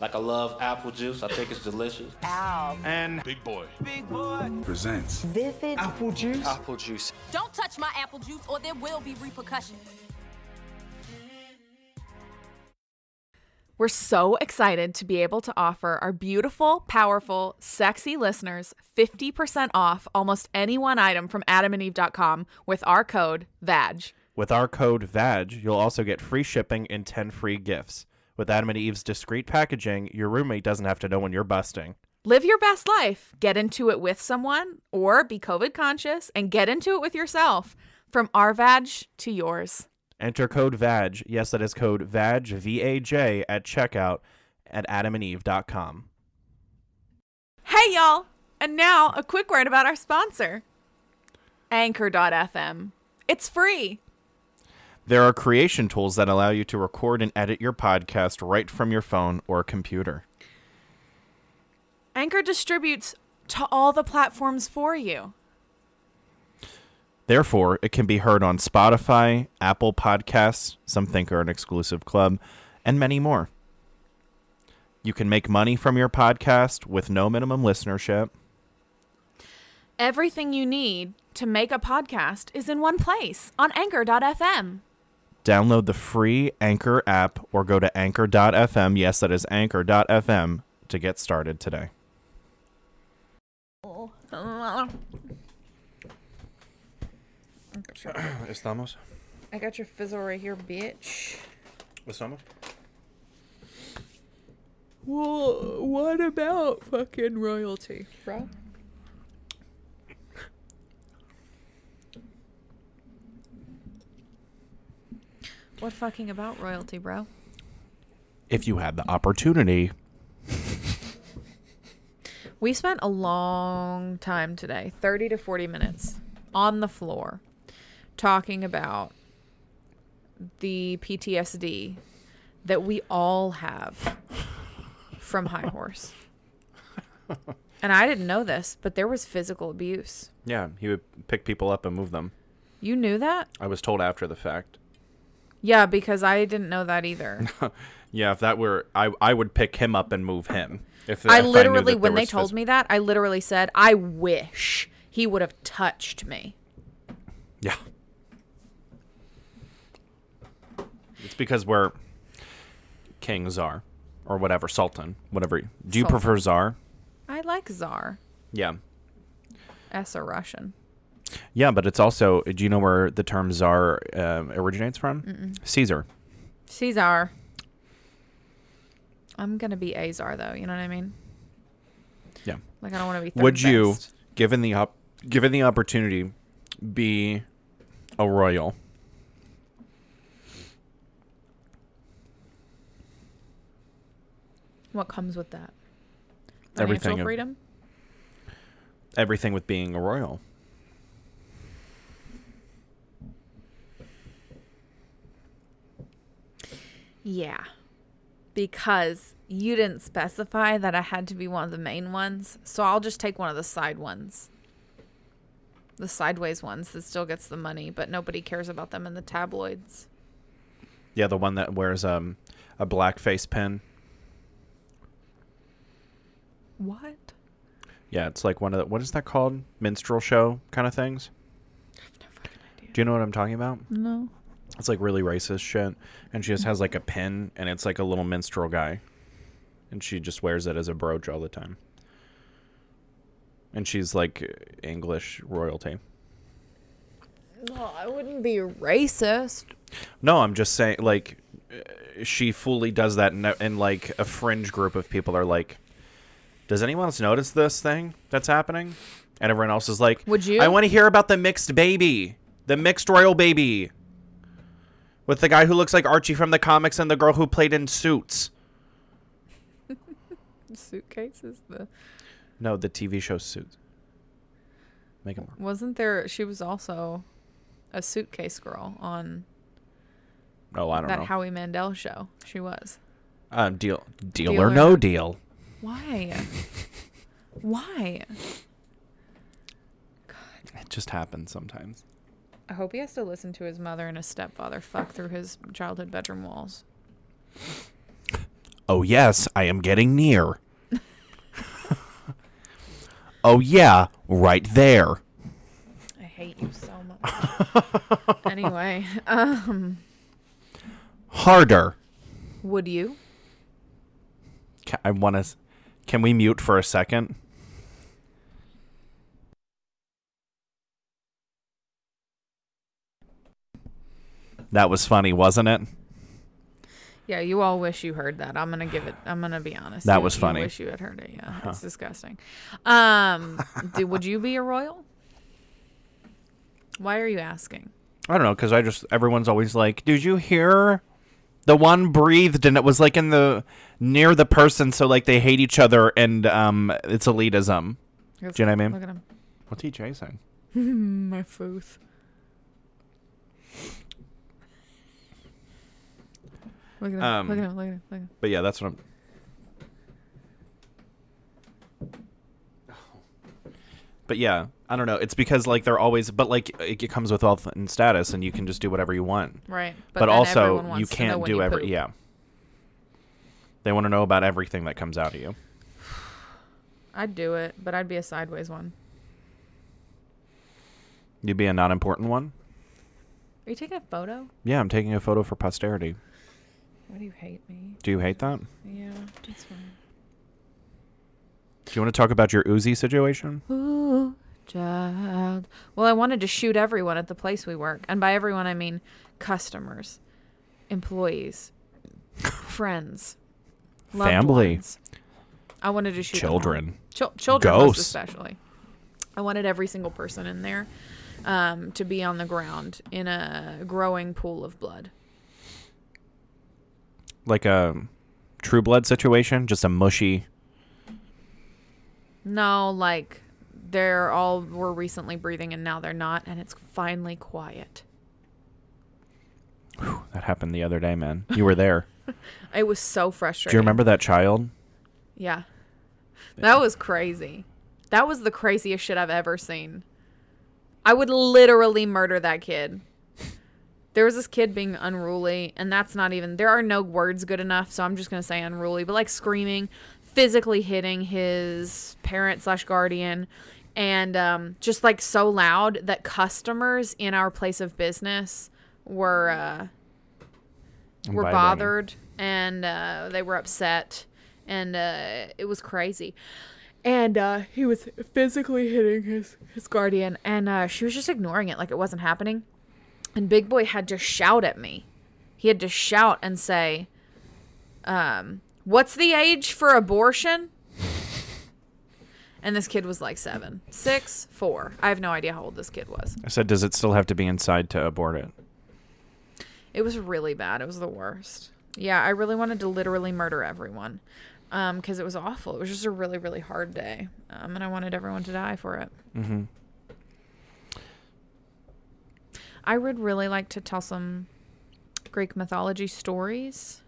Like I love apple juice. I think it's delicious. And Big boy. presents Vivid. apple juice. Apple juice. Don't touch my apple juice or there will be repercussions. We're so excited to be able to offer our beautiful, powerful, sexy listeners 50% off almost any one item from adamandeve.com with our code VAG. With our code VAG, you'll also get free shipping and 10 free gifts. With Adam and Eve's discreet packaging, your roommate doesn't have to know when you're busting. Live your best life. Get into it with someone or be COVID conscious and get into it with yourself. From our VAG to yours. Enter code VAG, yes, that is code VAG, V A J, at checkout at adamandeve.com. Hey, y'all! And now a quick word about our sponsor Anchor.fm. It's free. There are creation tools that allow you to record and edit your podcast right from your phone or computer. Anchor distributes to all the platforms for you. Therefore, it can be heard on Spotify, Apple Podcasts, some think are an exclusive club, and many more. You can make money from your podcast with no minimum listenership. Everything you need to make a podcast is in one place on Anchor.fm. Download the free Anchor app or go to anchor.fm. Yes, that is anchor.fm to get started today. Estamos? I got your fizzle right here, bitch. Estamos? Well, what about fucking royalty, bro? What fucking about royalty, bro? If you had the opportunity, We spent a long time today, 30 to 40 minutes, on the floor talking about the PTSD that we all have from High Horse. And I didn't know this, but there was physical abuse. yeah, he would pick people up and move them. You knew that? I was told after the fact. Yeah, because I didn't know that either. Yeah, if that were, I, I would pick him up and move him. If I if literally, that when they told phys- me that, I literally said, I wish he would have touched me. Yeah. It's because we're king czar or whatever sultan, whatever. Do you Sultan. prefer czar? I like Czar. Yeah. S a Russian. Yeah, but it's also. Do you know where the term czar uh, originates from? Caesar. Caesar. I'm gonna be Azar though. You know what I mean? Yeah. Like I don't want to be. Would you, given the op- given the opportunity, be a royal? What comes with that? Everything Financial of- freedom. Everything with being a royal. Yeah. Because you didn't specify that I had to be one of the main ones, so I'll just take one of the side ones. The sideways ones that still gets the money, but nobody cares about them in the tabloids. Yeah, the one that wears um a black face pin. What? Yeah, it's like one of the what is that called? Minstrel show kind of things. No fucking idea. Do you know what I'm talking about? No. It's like really racist shit. And she just has like a pin and it's like a little minstrel guy. And she just wears it as a brooch all the time. And she's like English royalty. No, I wouldn't be racist. No, I'm just saying like she fully does that and, and like a fringe group of people are like does anyone else notice this thing that's happening? And everyone else is like, Would you? I want to hear about the mixed baby, the mixed royal baby, with the guy who looks like Archie from the comics and the girl who played in Suits. Suitcases. The No, the TV show Suits. Make it more. wasn't there? She was also a suitcase girl on Oh, I don't that know. Howie Mandel show. She was. um, deal, deal, Deal or or no no- deal. Why? Why? God. It just happens sometimes. I hope he has to listen to his mother and his stepfather fuck through his childhood bedroom walls. Oh, yes, I am getting near. oh, yeah, right there. I hate you so much. anyway, um, Harder. would you? I want to. Can we mute for a second? That was funny, wasn't it? Yeah, you all wish you heard that. I'm gonna give it. I'm gonna be honest. That You- was you funny. wish you had heard it. Yeah, it's disgusting. Um, do, would you be a royal? Why are you asking? I don't know because I just everyone's always like, "Did you hear?" The one breathed and it was like in the near the person, so like they hate each other and um, it's elitism. Do you know what I mean? Look at him. What's he chasing? My footh. Look at him. Um, look at him. Look at him. Look at him. But yeah, that's what I'm. But yeah, I don't know. It's because like they're always, but like it, it comes with wealth and status, and you can just do whatever you want. Right. But, then also, you wants to know can't do you every. poop. Yeah. They want to know about everything that comes out of you. I'd do it, but I'd be a sideways one. You'd be a not important one. Are you taking a photo? Yeah, I'm taking a photo for posterity. Why do you hate me? Do you hate that? Yeah, that's fine. Do you want to talk about your Uzi situation? Ooh, child. Well, I wanted to shoot everyone at the place we work. And by everyone, I mean customers, employees, friends, loved Family. ones. I wanted to shoot. Children. Chil- children, Ghosts. especially. I wanted every single person in there um, to be on the ground in a growing pool of blood. Like a True Blood situation, just a mushy. No, like they're all were recently breathing and now they're not, and it's finally quiet. That happened the other day, man. You were there. It was so frustrating. Do you remember that child? Yeah. That was crazy. That was the craziest shit I've ever seen. I would literally murder that kid. There was this kid being unruly, and that's not even, there are no words good enough, so I'm just going to say unruly, but like screaming, physically hitting his parent slash guardian, and um, just like so loud that customers in our place of business were, uh, were Vibrating. bothered and uh, they were upset and uh, it was crazy and uh, he was physically hitting his, his guardian and uh, she was just ignoring it like it wasn't happening and big boy had to shout at me he had to shout and say um, what's the age for abortion and this kid was like seven six four i have no idea how old this kid was I said, does it still have to be inside to abort it? It was really bad. It was the worst. Yeah, I really wanted to literally murder everyone because it was awful. It was just a really, really hard day. Um, and I wanted everyone to die for it. Mm-hmm. I would really like to tell some Greek mythology stories.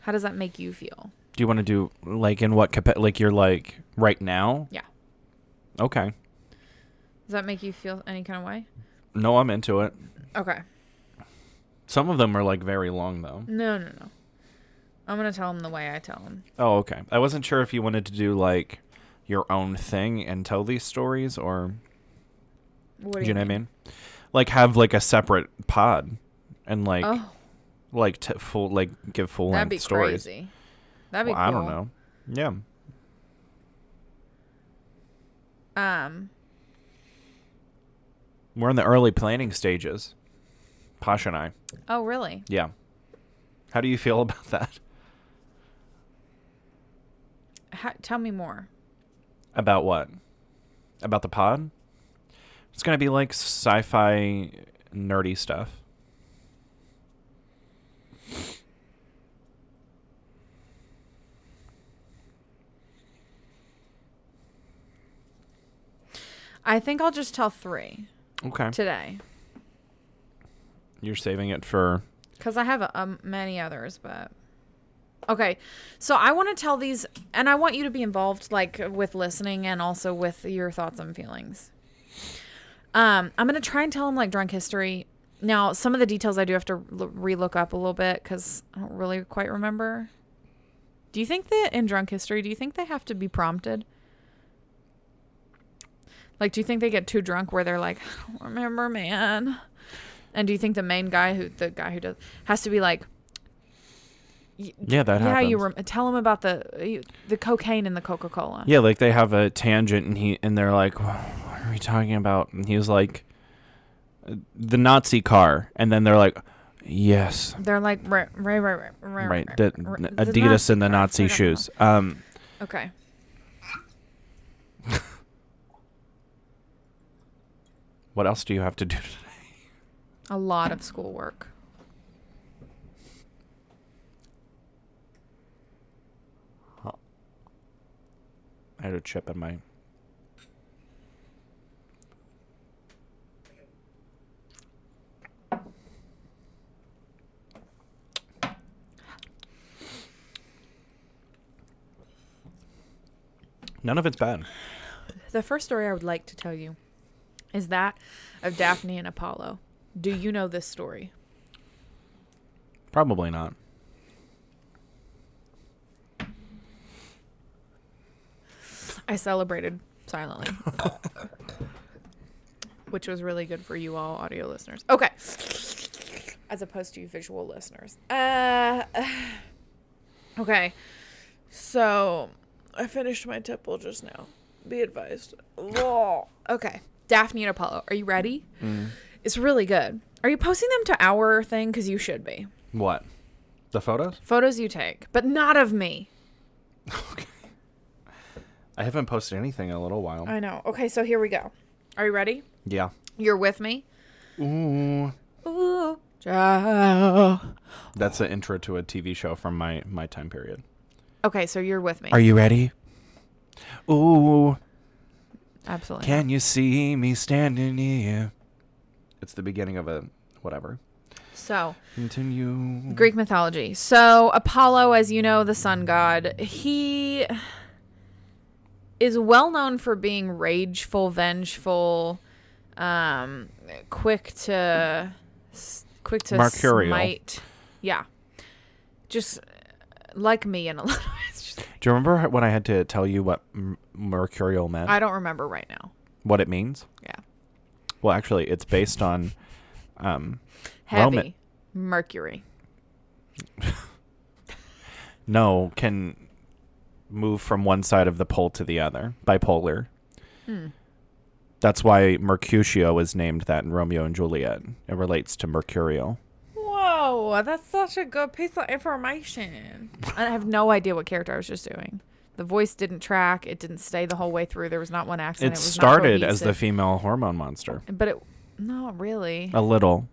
How does that make you feel? Do you want to do like in what capa- like you're like right now? Yeah. Okay. Does that make you feel any kind of way? No, I'm into it. Okay. Some of them are like very long though. No, no, no. I'm going to tell them the way I tell them. Oh, okay. I wasn't sure if you wanted to do like your own thing and tell these stories or What do you know what I mean? Like have like a separate pod and like Oh, like t- full like give full that'd length be stories. crazy. That'd be Well, I don't know. Yeah. Um, We're in the early planning stages. Posh and I. oh, really? Yeah. How do you feel about that? How, tell me more. About what? About the pod? It's gonna be like sci-fi nerdy stuff. I think I'll just tell three Okay. today You're saving it for because I have um, many others, but okay. So I want to tell these, and I want you to be involved, like with listening and also with your thoughts and feelings. Um, I'm gonna try and tell them like drunk history. Now, some of the details I do have to relook up a little bit because I don't really quite remember. Do you think that in drunk history, do you think they have to be prompted? Like, do you think they get too drunk where they're like, I don't remember, man? And do you think the main guy who the guy who does has to be like, Yeah, that yeah, happens. you rem- tell him about the the cocaine in the Coca Cola. Yeah, like they have a tangent, and he and they're like, "What are we talking about?" And he was like, "Uh, "The Nazi car," and then they're like, "Yes, They're like, right, right, right, right, right. right, the, Adidas and the Nazi shoes." Um, Okay. what else do you have to do today? A lot of schoolwork. I had a chip in my. None of it's bad. The first story I would like to tell you is that of Daphne and Apollo. Do you know this story? Probably not. I celebrated silently. Which was really good for you all audio listeners. Okay. As opposed to you visual listeners. Uh Okay. So I finished my tipple just now. Be advised. okay. Daphne and Apollo. Are you ready? Mm. It's really good. Are you posting them to our thing? Because you should be. What? The photos? Photos you take, but not of me. Okay. I haven't posted anything in a little while. I know. Okay, so here we go. Are you ready? yeah. You're with me? Ooh. Ooh. Ciao. That's the intro to a TV show from my my time period. Okay, so you're with me. Are you ready? Ooh, Absolutely. can you see me standing here? It's the beginning of a whatever. So, Continue. Greek mythology. So, Apollo, as you know, the sun god, he is well known for being rageful, vengeful, um, quick to quick to Mercurial. smite. Yeah. Just like me in a little it's just Do you remember when I had to tell you what m- mercurial meant? I don't remember right now. what it means? Yeah. Well, actually, it's based on um, Heavy. Roman- Mercury. no can move from one side of the pole to the other. Bipolar. Hmm. That's why Mercutio is named that in Romeo and Juliet. It relates to mercurial. Whoa, that's such a good piece of information. I have no idea what character I was just doing. The voice didn't track. It didn't stay the whole way through. There was not one accent. It was not started as the female hormone monster. but it not really. A little.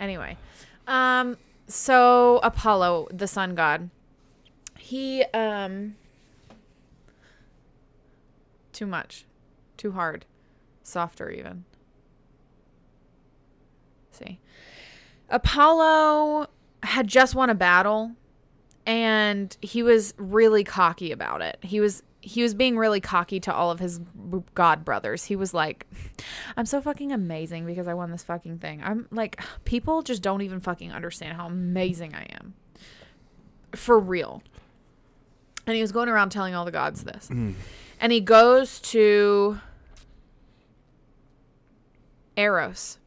Anyway, um, so Apollo, the sun god, he um, too much, too hard, softer even. See, Apollo had just won a battle, and he was really cocky about it. He was he was being really cocky to all of his god brothers. He was like, "I'm so fucking amazing because I won this fucking thing." I'm like, people just don't even fucking understand how amazing I am. For real. And he was going around telling all the gods this. Mm. And he goes to Eros,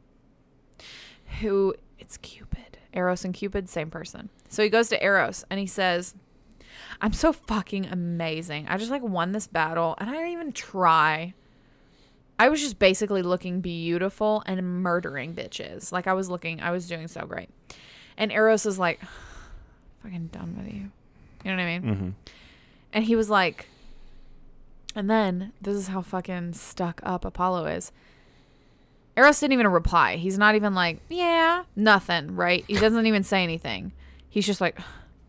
who it's Cupid. Eros and Cupid, same person. So he goes to Eros and he says, I'm so fucking amazing. I just like won this battle and I didn't even try. I was just basically looking beautiful and murdering bitches. Like I was looking, I was doing so great. And Eros is like, fucking done with you. You know what I mean? Mm-hmm. And he was like, and then this is how fucking stuck up Apollo is. Eros didn't even reply. He's not even like, yeah, nothing, right? He doesn't even say anything. He's just like,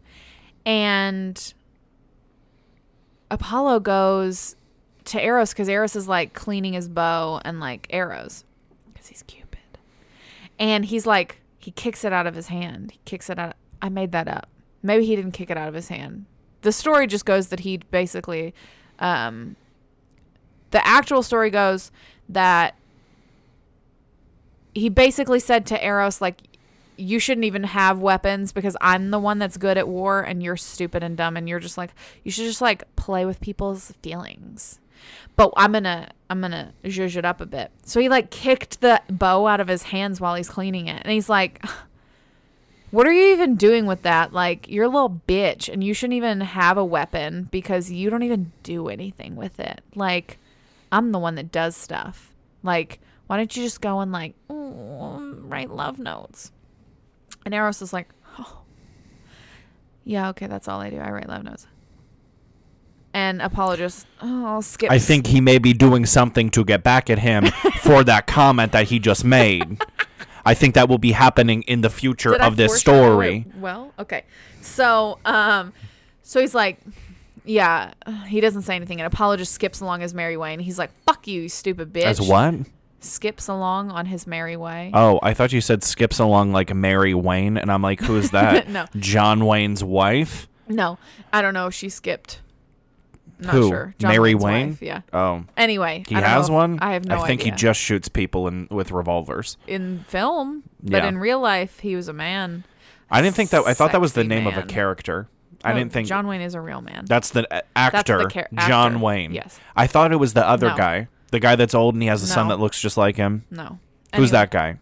and Apollo goes to Eros because Eros is like cleaning his bow and like arrows because he's Cupid. And he's like, he kicks it out of his hand. He kicks it out. I made that up. Maybe he didn't kick it out of his hand. The story just goes that he basically, um, the actual story goes that he basically said to Eros, like, you shouldn't even have weapons because I'm the one that's good at war and you're stupid and dumb and you're just like you should just like play with people's feelings. But I'm gonna I'm gonna zhuzh it up a bit. So he like kicked the bow out of his hands while he's cleaning it, and he's like, "What are you even doing with that? Like you're a little bitch, and you shouldn't even have a weapon because you don't even do anything with it. Like I'm the one that does stuff. Like why don't you just go and like "Oh, write love notes?" And Eros is like, "Oh, yeah, okay, that's all I do. I write love notes." And Apollo just, oh, I'll skip. I think he may be doing something to get back at him for that comment that he just made. I think that will be happening in the future Did I of this story. Well, okay. So, um, so he's like, yeah, he doesn't say anything, and Apollo just skips along his merry way, and he's like, "Fuck you, you stupid bitch." As what? Skips along on his merry way. Oh, I thought you said skips along like Mary Wayne, and I'm like, who's that? No. John Wayne's wife. no, I don't know. if She skipped. Not Who? sure. John Mary Wayne's Wayne. wife, yeah. Oh, Anyway, he I has one. I have no I think idea. he just shoots people in with revolvers. in film, but Yeah. in real life, he was a man. I didn't think that. I thought that was the name of a man. character. I didn't think John Wayne is a real man. that's the uh, actor, char- John actor, Wayne. yes. I thought it was the other No. guy, the guy that's old and he has a son No. that looks just like him. no. Who's Anyway, that guy?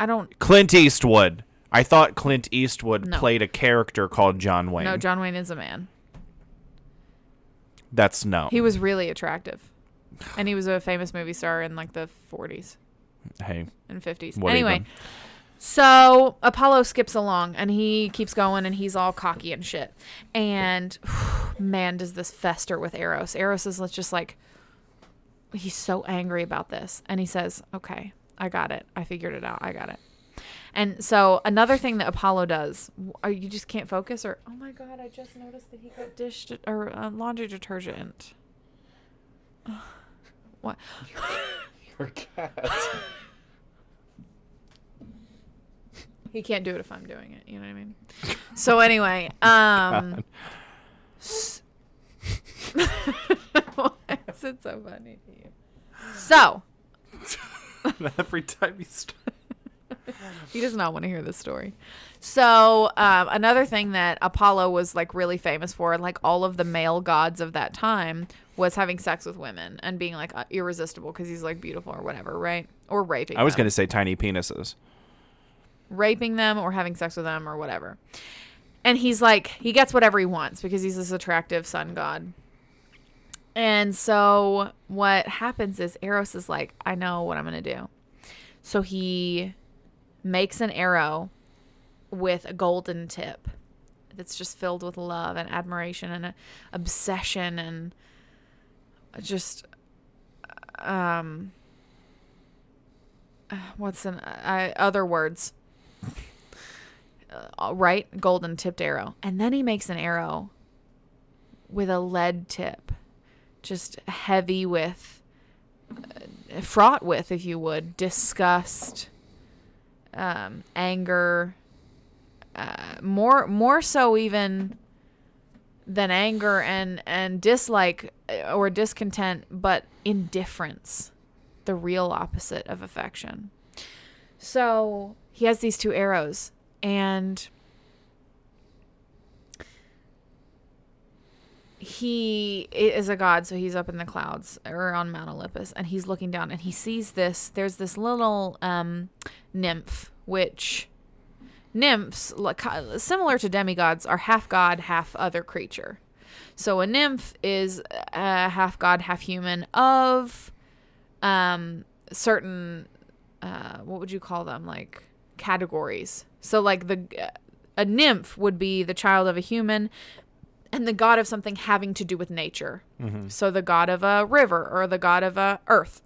I don't. Clint Eastwood. I thought Clint Eastwood No. played a character called John Wayne. No, John Wayne is a man. That's no. He was really attractive, and he was a famous movie star in like the 40s hey, and 50s. What anyway, even? so Apollo skips along and he keeps going and he's all cocky and shit. And man, does this fester with Eros. Eros is just like, he's so angry about this. And he says, okay, I got it. I figured it out. I got it. And so another thing that Apollo does, are you just can't focus or oh my god, I just noticed that he got dish or uh, laundry detergent. What? Your cat. he can't do it if I'm doing it. You know what I mean? So anyway, um, s- why is it so funny to you? So every time you start. he does not want to hear this story. So um, another thing that Apollo was like really famous for, like all of the male gods of that time, was having sex with women and being like uh, irresistible because he's like beautiful or whatever, right? Or raping. I was gonna say tiny penises. raping them or having sex with them or whatever. And he's like, he gets whatever he wants because he's this attractive sun god. And so what happens is Eros is like, I know what I'm going to do. So he makes an arrow with a golden tip that's just filled with love and admiration and obsession and just um what's an uh, other words. Uh, right? Golden tipped arrow. And then he makes an arrow with a lead tip just heavy with uh, fraught with if you would disgust um, anger uh, more more so even than anger and and dislike uh, or discontent but indifference the real opposite of affection. So he has these two arrows and he is a god so he's up in the clouds or on mount olympus and he's looking down and he sees this there's this little um nymph which nymphs similar to demigods are half god half other creature. So a nymph is uh, half god half human of um certain uh what would you call them like categories. So like the a nymph would be the child of a human and the god of something having to do with nature. So the god of a river or the god of a earth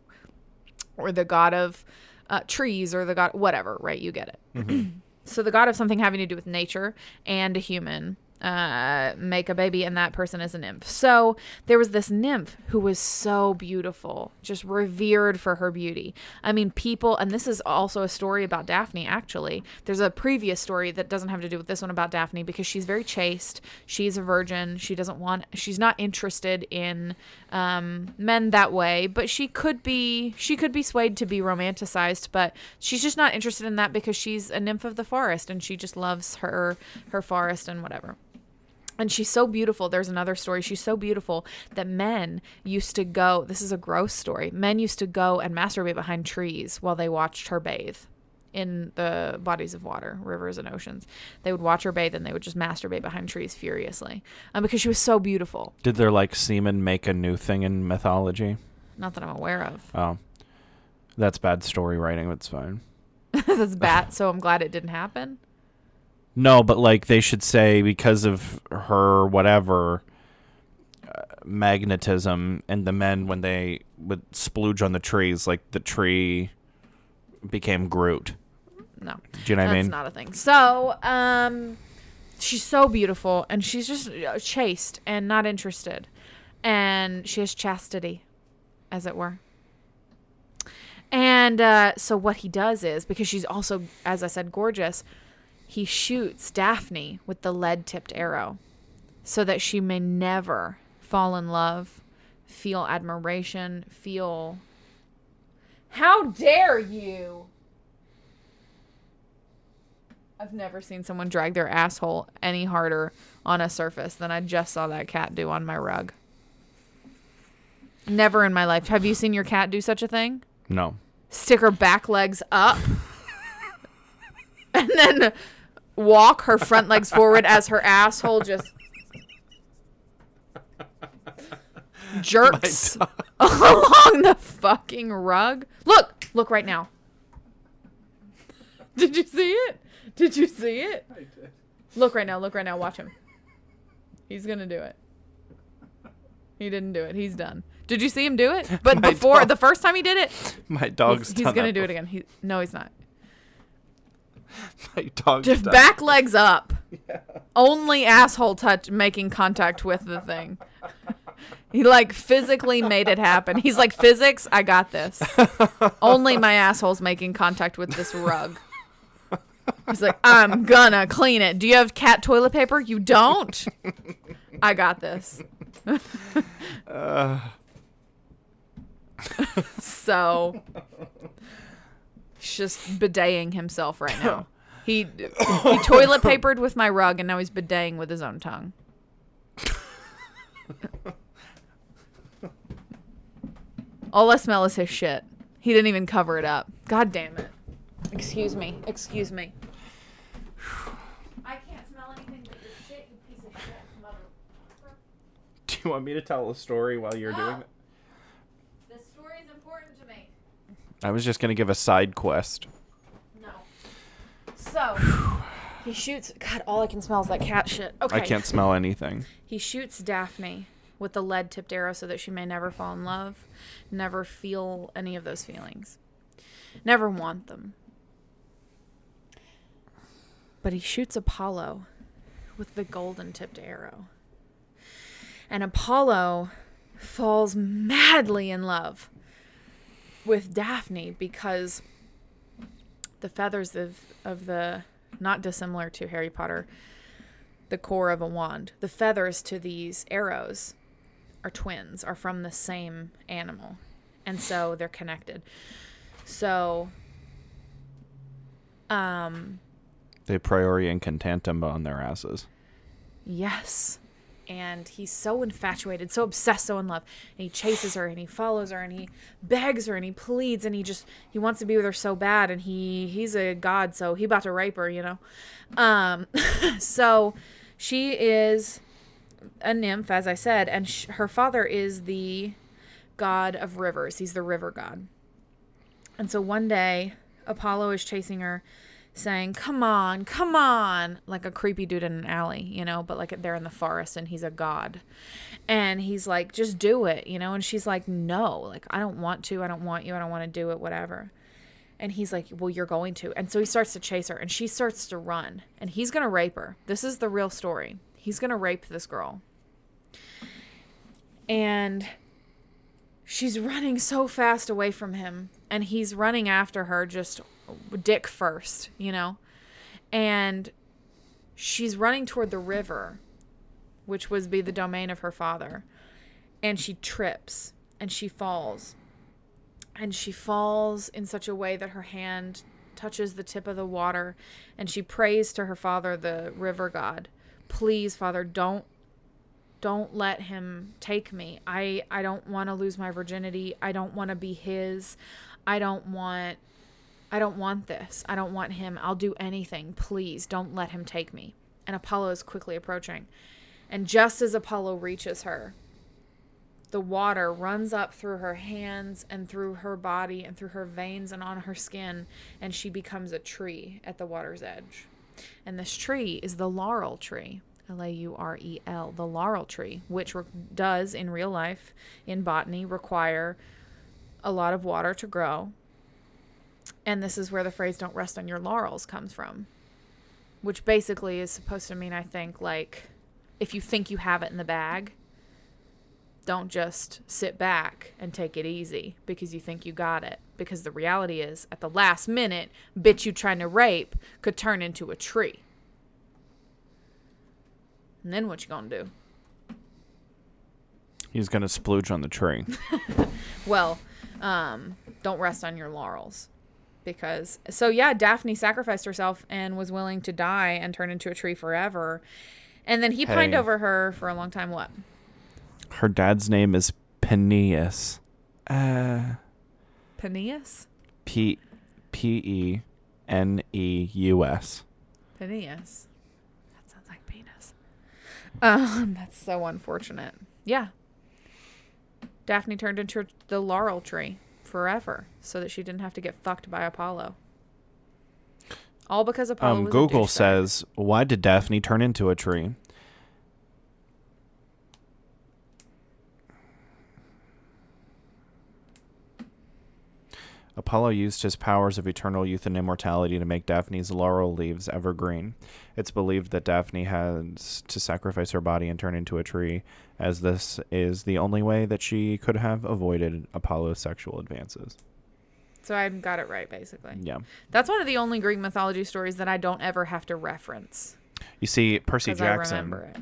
or the god of uh, trees or the god whatever right? You get it. So the god of something having to do with nature and a human uh, make a baby, and that person is a nymph. So there was this nymph who was so beautiful, just revered for her beauty. I mean, people, and this is also a story about Daphne, actually. There's a previous story that doesn't have to do with this one about Daphne because she's very chaste. She's a virgin. She doesn't want, she's not interested in um, men that way, but she could be, she could be swayed to be romanticized, but she's just not interested in that because she's a nymph of the forest and she just loves her, her forest and whatever. And she's so beautiful. There's another story. She's so beautiful that men used to go. This is a gross story. Men used to go and masturbate behind trees while they watched her bathe in the bodies of water, rivers and oceans. They would watch her bathe and they would just masturbate behind trees furiously um, because she was so beautiful. Did their like semen make a new thing in mythology? Not that I'm aware of. Oh, that's bad story writing. It's fine. That's bad. So I'm glad it didn't happen. No, but like they should say because of her whatever uh, magnetism, and the men when they would splooge on the trees, like the tree became Groot. No. Do you know what I That's mean? not a thing. So, um, she's so beautiful, and she's just uh, chaste and not interested, and she has chastity, as it were. And uh, so, what he does is because she's also, as I said, gorgeous, he shoots Daphne with the lead-tipped arrow, so that she may never fall in love, feel admiration, feel. How dare you! I've never seen someone drag their asshole any harder on a surface than I just saw that cat do on my rug. Never in my life. Have you seen your cat do such a thing? no. Stick her back legs up and then walk her front legs forward as her asshole just jerks along the fucking rug. Look, look right now. Did you see it? Did you see it? Look right now, look right now, watch him. He's gonna do it. He didn't do it. He's done. Did you see him do it? But My before dog- the first time he did it, My dog's he's done gonna that do it again. He no, he's not. My dog's Just done back legs up. Only asshole touch making contact with the thing. He like physically made it happen. He's like physics, I got this. Only my asshole's making contact with this rug. He's like, I'm gonna clean it. Do you have cat toilet paper? You don't? I got this. Uh. so he's just bidetting himself right now. He he toilet papered with my rug and now he's bidetting with his own tongue. All I smell is his shit. He didn't even cover it up. God damn it. Excuse me. Excuse me. I can't smell anything but your shit, you piece of shit, mother. Do you want me to tell a story while you're doing oh. it? This story is important to me. I was just gonna give a side quest. No. So he shoots. God, all I can smell is that cat shit. Okay. I can't smell anything. He shoots Daphne with the lead tipped arrow so that she may never fall in love, never feel any of those feelings, never want them. But he shoots Apollo with the golden tipped arrow. And Apollo falls madly in love with Daphne because the feathers of, of the, not dissimilar to Harry Potter, the core of a wand. The feathers to these arrows are twins, are from the same animal. And so they're connected. So um They priori incantatem on their asses. yes. And he's so infatuated, so obsessed, so in love. And he chases her and he follows her and he begs her and he pleads and he just he wants to be with her so bad and he he's a god, so he about to rape her, you know. Um so she is a nymph, as I said, and sh- her father is the god of rivers. He's the river god. And so one day, Apollo is chasing her, saying, Come on, come on, like a creepy dude in an alley, you know, but like they're in the forest and he's a god. And he's like, Just do it, you know? And she's like, No, like, I don't want to. I don't want you. I don't want to do it, whatever. And he's like, Well, you're going to. And so he starts to chase her and she starts to run and he's going to rape her. This is the real story. He's going to rape this girl. And she's running so fast away from him and he's running after her just dick first, you know. And she's running toward the river, which was be the domain of her father. And she trips and she falls. And she falls in such a way that her hand touches the tip of the water and she prays to her father the river god please father don't don't let him take me i i don't want to lose my virginity i don't want to be his i don't want i don't want this i don't want him i'll do anything please don't let him take me and apollo is quickly approaching and just as apollo reaches her the water runs up through her hands and through her body and through her veins and on her skin, and she becomes a tree at the water's edge. And this tree is the laurel tree. L A U R E L, the laurel tree, which re- does in real life, in botany, require a lot of water to grow. And this is where the phrase don't rest on your laurels comes from, which basically is supposed to mean, I think, like if you think you have it in the bag, don't just sit back and take it easy because you think you got it. Because the reality is, at the last minute, bitch you trying to rape could turn into a tree. And then what you gonna do? He's gonna splooge on the tree. Well, um, don't rest on your laurels. Because so yeah, Daphne sacrificed herself and was willing to die and turn into a tree forever. And then he pined over her for a long time. What? Her dad's name is Peneus. Uh, Peneus? P P E N E U S. Peneus. That sounds like penis. Um, that's so unfortunate. Yeah. Daphne turned into the laurel tree forever so that she didn't have to get fucked by Apollo. All because Apollo Um, Google says, "Why did Daphne turn into a tree?" Apollo used his powers of eternal youth and immortality to make Daphne's laurel leaves evergreen. It's believed that Daphne has to sacrifice her body and turn into a tree, as this is the only way that she could have avoided Apollo's sexual advances. So I got it right, basically. Yeah. That's one of the only Greek mythology stories that I don't ever have to reference You see, Percy because I Jackson. remember it.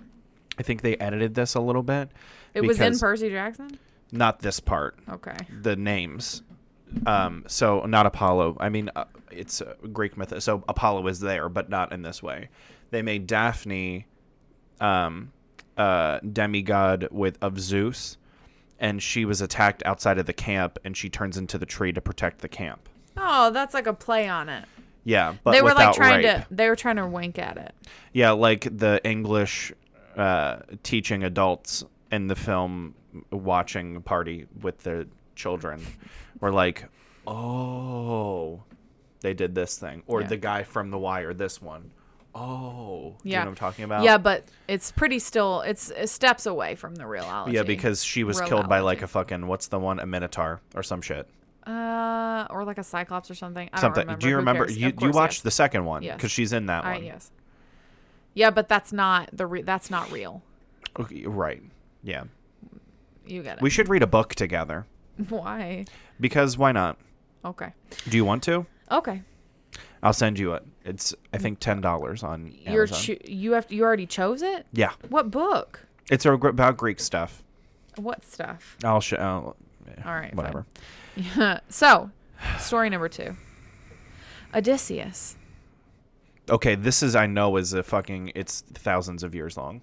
I think they edited this a little bit. It was in Percy Jackson? Not this part. Okay. The names. Um, so not Apollo. I mean, uh, it's uh, Greek myth. So Apollo is there, but not in this way. They made Daphne, um, uh, demigod with of Zeus, and she was attacked outside of the camp, and she turns into the tree to protect the camp. Oh, that's like a play on it. Yeah, but they were like trying rape. to they were trying to wink at it. Yeah, like the English uh, teaching adults in the film watching a party with their children were like, oh, they did this thing. Or Yeah. the guy from The Wire, this one. Oh, do you Yeah. know what I'm talking about? Yeah, but it's pretty still. It's, it's steps away from the reality. Yeah, because she was killed by like a fucking, what's the one, a Minotaur or some shit. uh, or like a cyclops or something. I Something. Do you Who remember? cares? You, you watched yes. the second one Yes. because she's in that I, one. yes. Yeah, but that's not the re- that's not real. Okay, right. Yeah. You get it. We should read a book together Why? because why not? Okay. Do you want to? Okay. I'll send you it. It's I mm. think ten dollars on You're Amazon. cho- you have you already chose it. yeah, What book? it's a, about Greek stuff. What stuff? I'll show. All right. whatever. so, story number two. Odysseus. Okay, this is I know is a fucking. It's thousands of years long.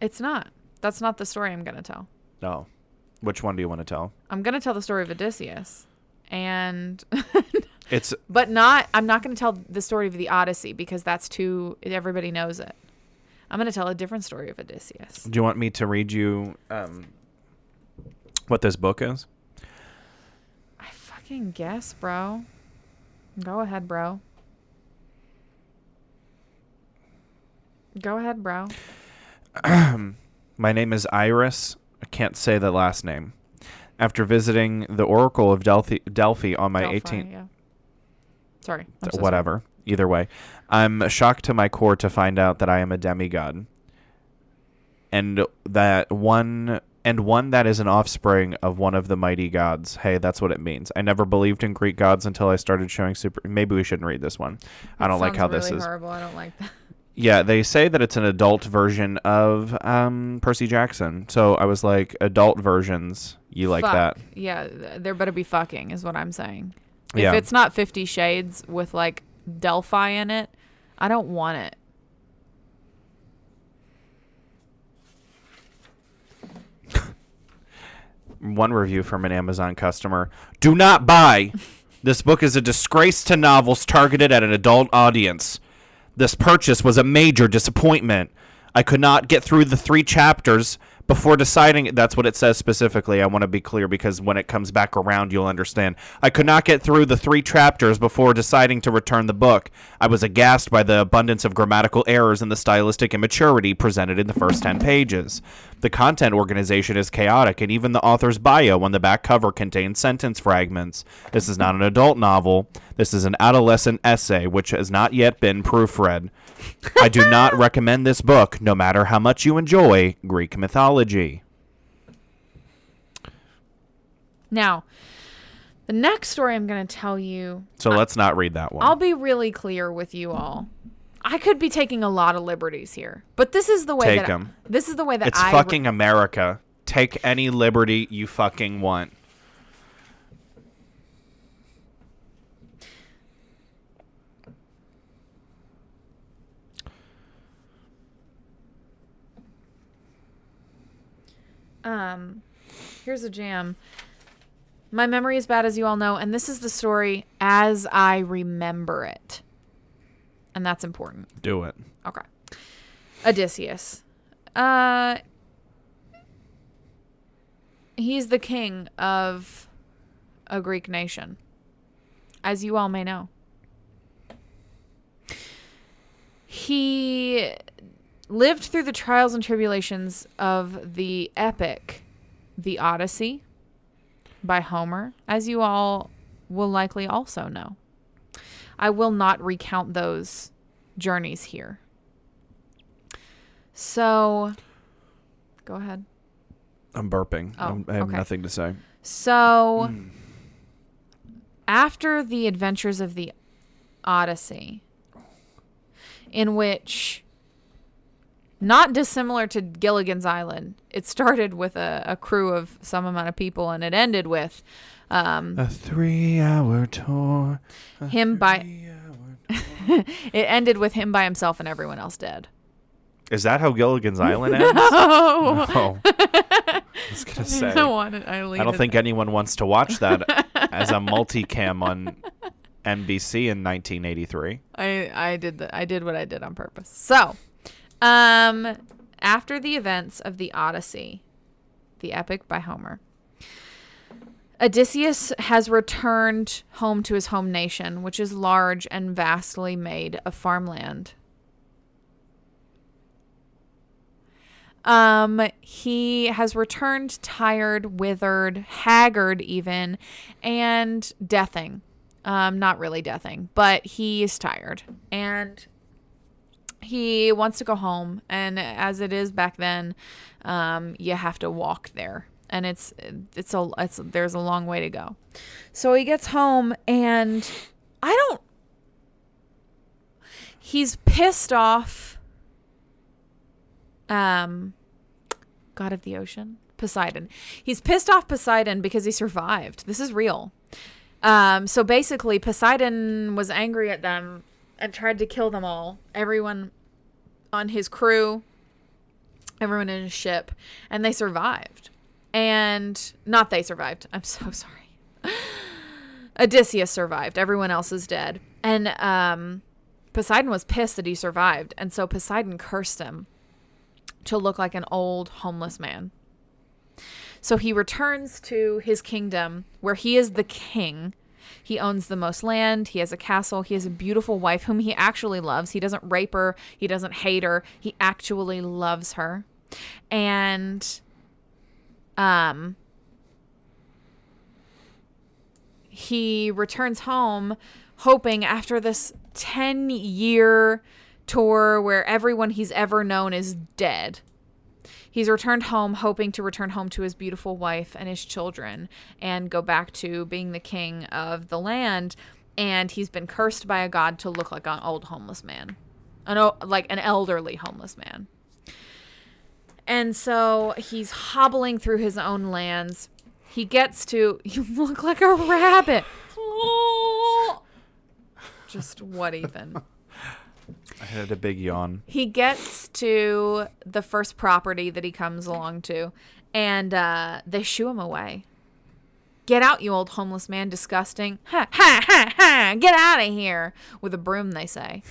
It's not. That's not the story I'm gonna tell. No, which one do you want to tell? I'm gonna tell the story of Odysseus, and It's but not. I'm not gonna tell the story of the Odyssey because that's too. Everybody knows it. I'm gonna tell a different story of Odysseus. Do you want me to read you um, what this book is? I fucking guess, bro. Go ahead, bro. Go ahead, bro. My name is Iris. I can't say the last name. After visiting the Oracle of Delphi, Delphi on my Delphi, 18th, Yeah. Sorry. So sorry. whatever. Either way, I'm shocked to my core to find out that I am a demigod. and that one and one that is an offspring of one of the mighty gods. Hey, that's what it means. I never believed in Greek gods until I started showing super. Maybe we shouldn't read this one. I don't like how this really is. horrible. I don't like that. Yeah, they say that it's an adult version of um, Percy Jackson. So I was like, adult versions, you like Fuck. that? Yeah, th- there better be fucking, is what I'm saying. Yeah. If it's not Fifty Shades with like Delphi in it, I don't want it. One review from an Amazon customer: Do not buy. This book is a disgrace to novels targeted at an adult audience. This purchase was a major disappointment. I could not get through the three chapters before deciding. That's what it says specifically. I want to be clear because when it comes back around, you'll understand. I could not get through the three chapters before deciding to return the book. I was aghast by the abundance of grammatical errors and the stylistic immaturity presented in the first 10 pages. The content organization is chaotic, and even the author's bio on the back cover contains sentence fragments. This is not an adult novel. This is an adolescent essay which has not yet been proofread. I do not recommend this book, no matter how much you enjoy Greek mythology. Now, the next story I'm going to tell you, So let's not read that one. I'll be really clear with you all. I could be taking a lot of liberties here, but this is the way Take that 'em. this is the way that it's I re- fucking America. Take any liberty you fucking want. Um, here's a jam. My memory is bad, as you all know, and this is the story as I remember it. And that's important. Do it. Okay. Odysseus. Uh, he's the king of a Greek nation, as you all may know. He lived through the trials and tribulations of the epic, the Odyssey, by Homer, as you all will likely also know. I will not recount those journeys here. So, go ahead. I'm burping. Oh, I'm, I have okay. nothing to say. So, after the adventures of the Odyssey, in which, not dissimilar to Gilligan's Island, it started with a, a crew of some amount of people and it ended with um, A three-hour tour. him by. it ended with him by himself and everyone else dead. Is that how Gilligan's Island ends? Oh, oh. I was gonna say. I don't want it. I, I don't think there. anyone wants to watch that as a multicam on NBC in 1983. I I did the, I did what I did on purpose. So, um, after the events of the Odyssey, the epic by Homer, Odysseus has returned home to his home nation, which is large and vastly made of farmland. Um, he has returned tired, withered, haggard, even, and deathing. Um, not really deathing, but he is tired and he wants to go home. And as it is back then, um, you have to walk there, and it's it's a it's there's a long way to go. So he gets home, and I don't. He's pissed off. Um, God of the ocean, Poseidon. He's pissed off Poseidon because he survived. This is real. Um, so basically, Poseidon was angry at them and tried to kill them all. Everyone on his crew, everyone in his ship, and they survived. And not they survived. I'm so sorry. Odysseus survived. Everyone else is dead. And um, Poseidon was pissed that he survived. And so Poseidon cursed him to look like an old homeless man. So he returns to his kingdom where he is the king. He owns the most land. He has a castle. He has a beautiful wife whom he actually loves. He doesn't rape her. He doesn't hate her. He actually loves her. And um he returns home hoping after this 10 year tour where everyone he's ever known is dead He's returned home, hoping to return home to his beautiful wife and his children and go back to being the king of the land. And he's been cursed by a god to look like an old homeless man, an o- like an elderly homeless man. And so he's hobbling through his own lands. He gets to you look like a rabbit. Just what even? I had a big yawn. he gets to the first property that he comes along to and uh, they shoo him away get out you old homeless man disgusting ha ha ha ha get out of here with a broom they say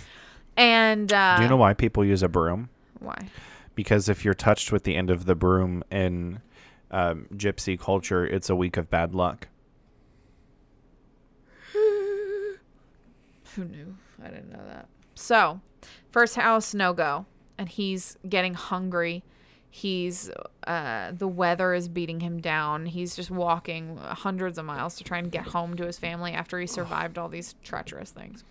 and uh, Do you know why people use a broom? why Because if you're touched with the end of the broom in um, gypsy culture, it's a week of bad luck. who knew? I didn't know that. So first house no go. And he's getting hungry. He's uh, the weather is beating him down. He's just walking hundreds of miles to try and get home to his family after he survived all these treacherous things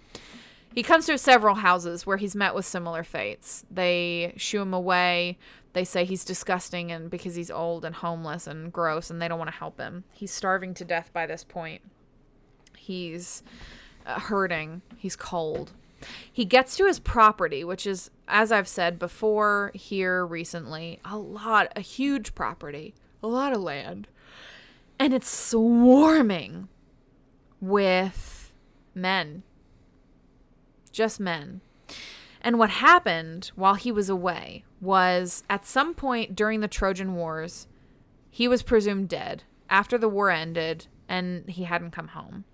he comes to several houses where he's met with similar fates they shoo him away they say he's disgusting and because he's old and homeless and gross and they don't want to help him he's starving to death by this point he's uh, hurting. He's cold. He gets to his property, which is, as I've said before here recently, a lot, a huge property, a lot of land. And it's swarming with men. Just men. And what happened while he was away was at some point during the Trojan Wars, he was presumed dead after the war ended and he hadn't come home.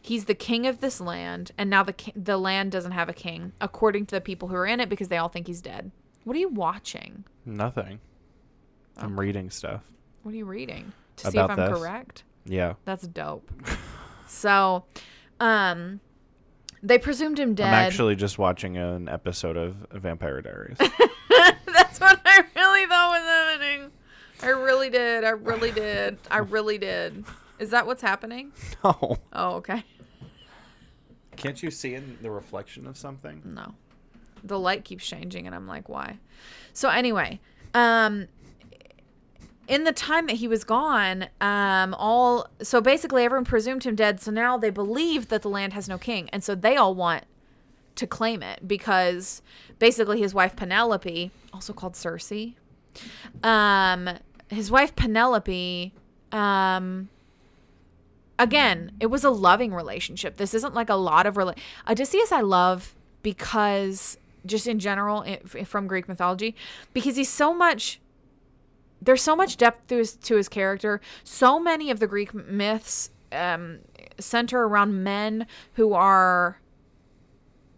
He's the king of this land, and now the the land doesn't have a king, according to the people who are in it, because they all think he's dead. What are you watching? Nothing. I'm reading stuff. What are you reading to see if I'm this? correct? Yeah. That's dope. so, um, they presumed him dead. I'm actually just watching an episode of Vampire Diaries. That's what I really thought was happening. I really did. I really did. I really did. Is that what's happening? no. Oh, okay. Can't you see in the reflection of something? No. The light keeps changing and I'm like, why? So anyway, um in the time that he was gone, um all so basically everyone presumed him dead, so now they believe that the land has no king, and so they all want to claim it because basically his wife Penelope, also called Circe, um his wife Penelope um again, it was a loving relationship. This isn't like a lot of rela- Odysseus I love because just in general i- f- from Greek mythology because he's so much there's so much depth to his to his character. So many of the Greek myths um, center around men who are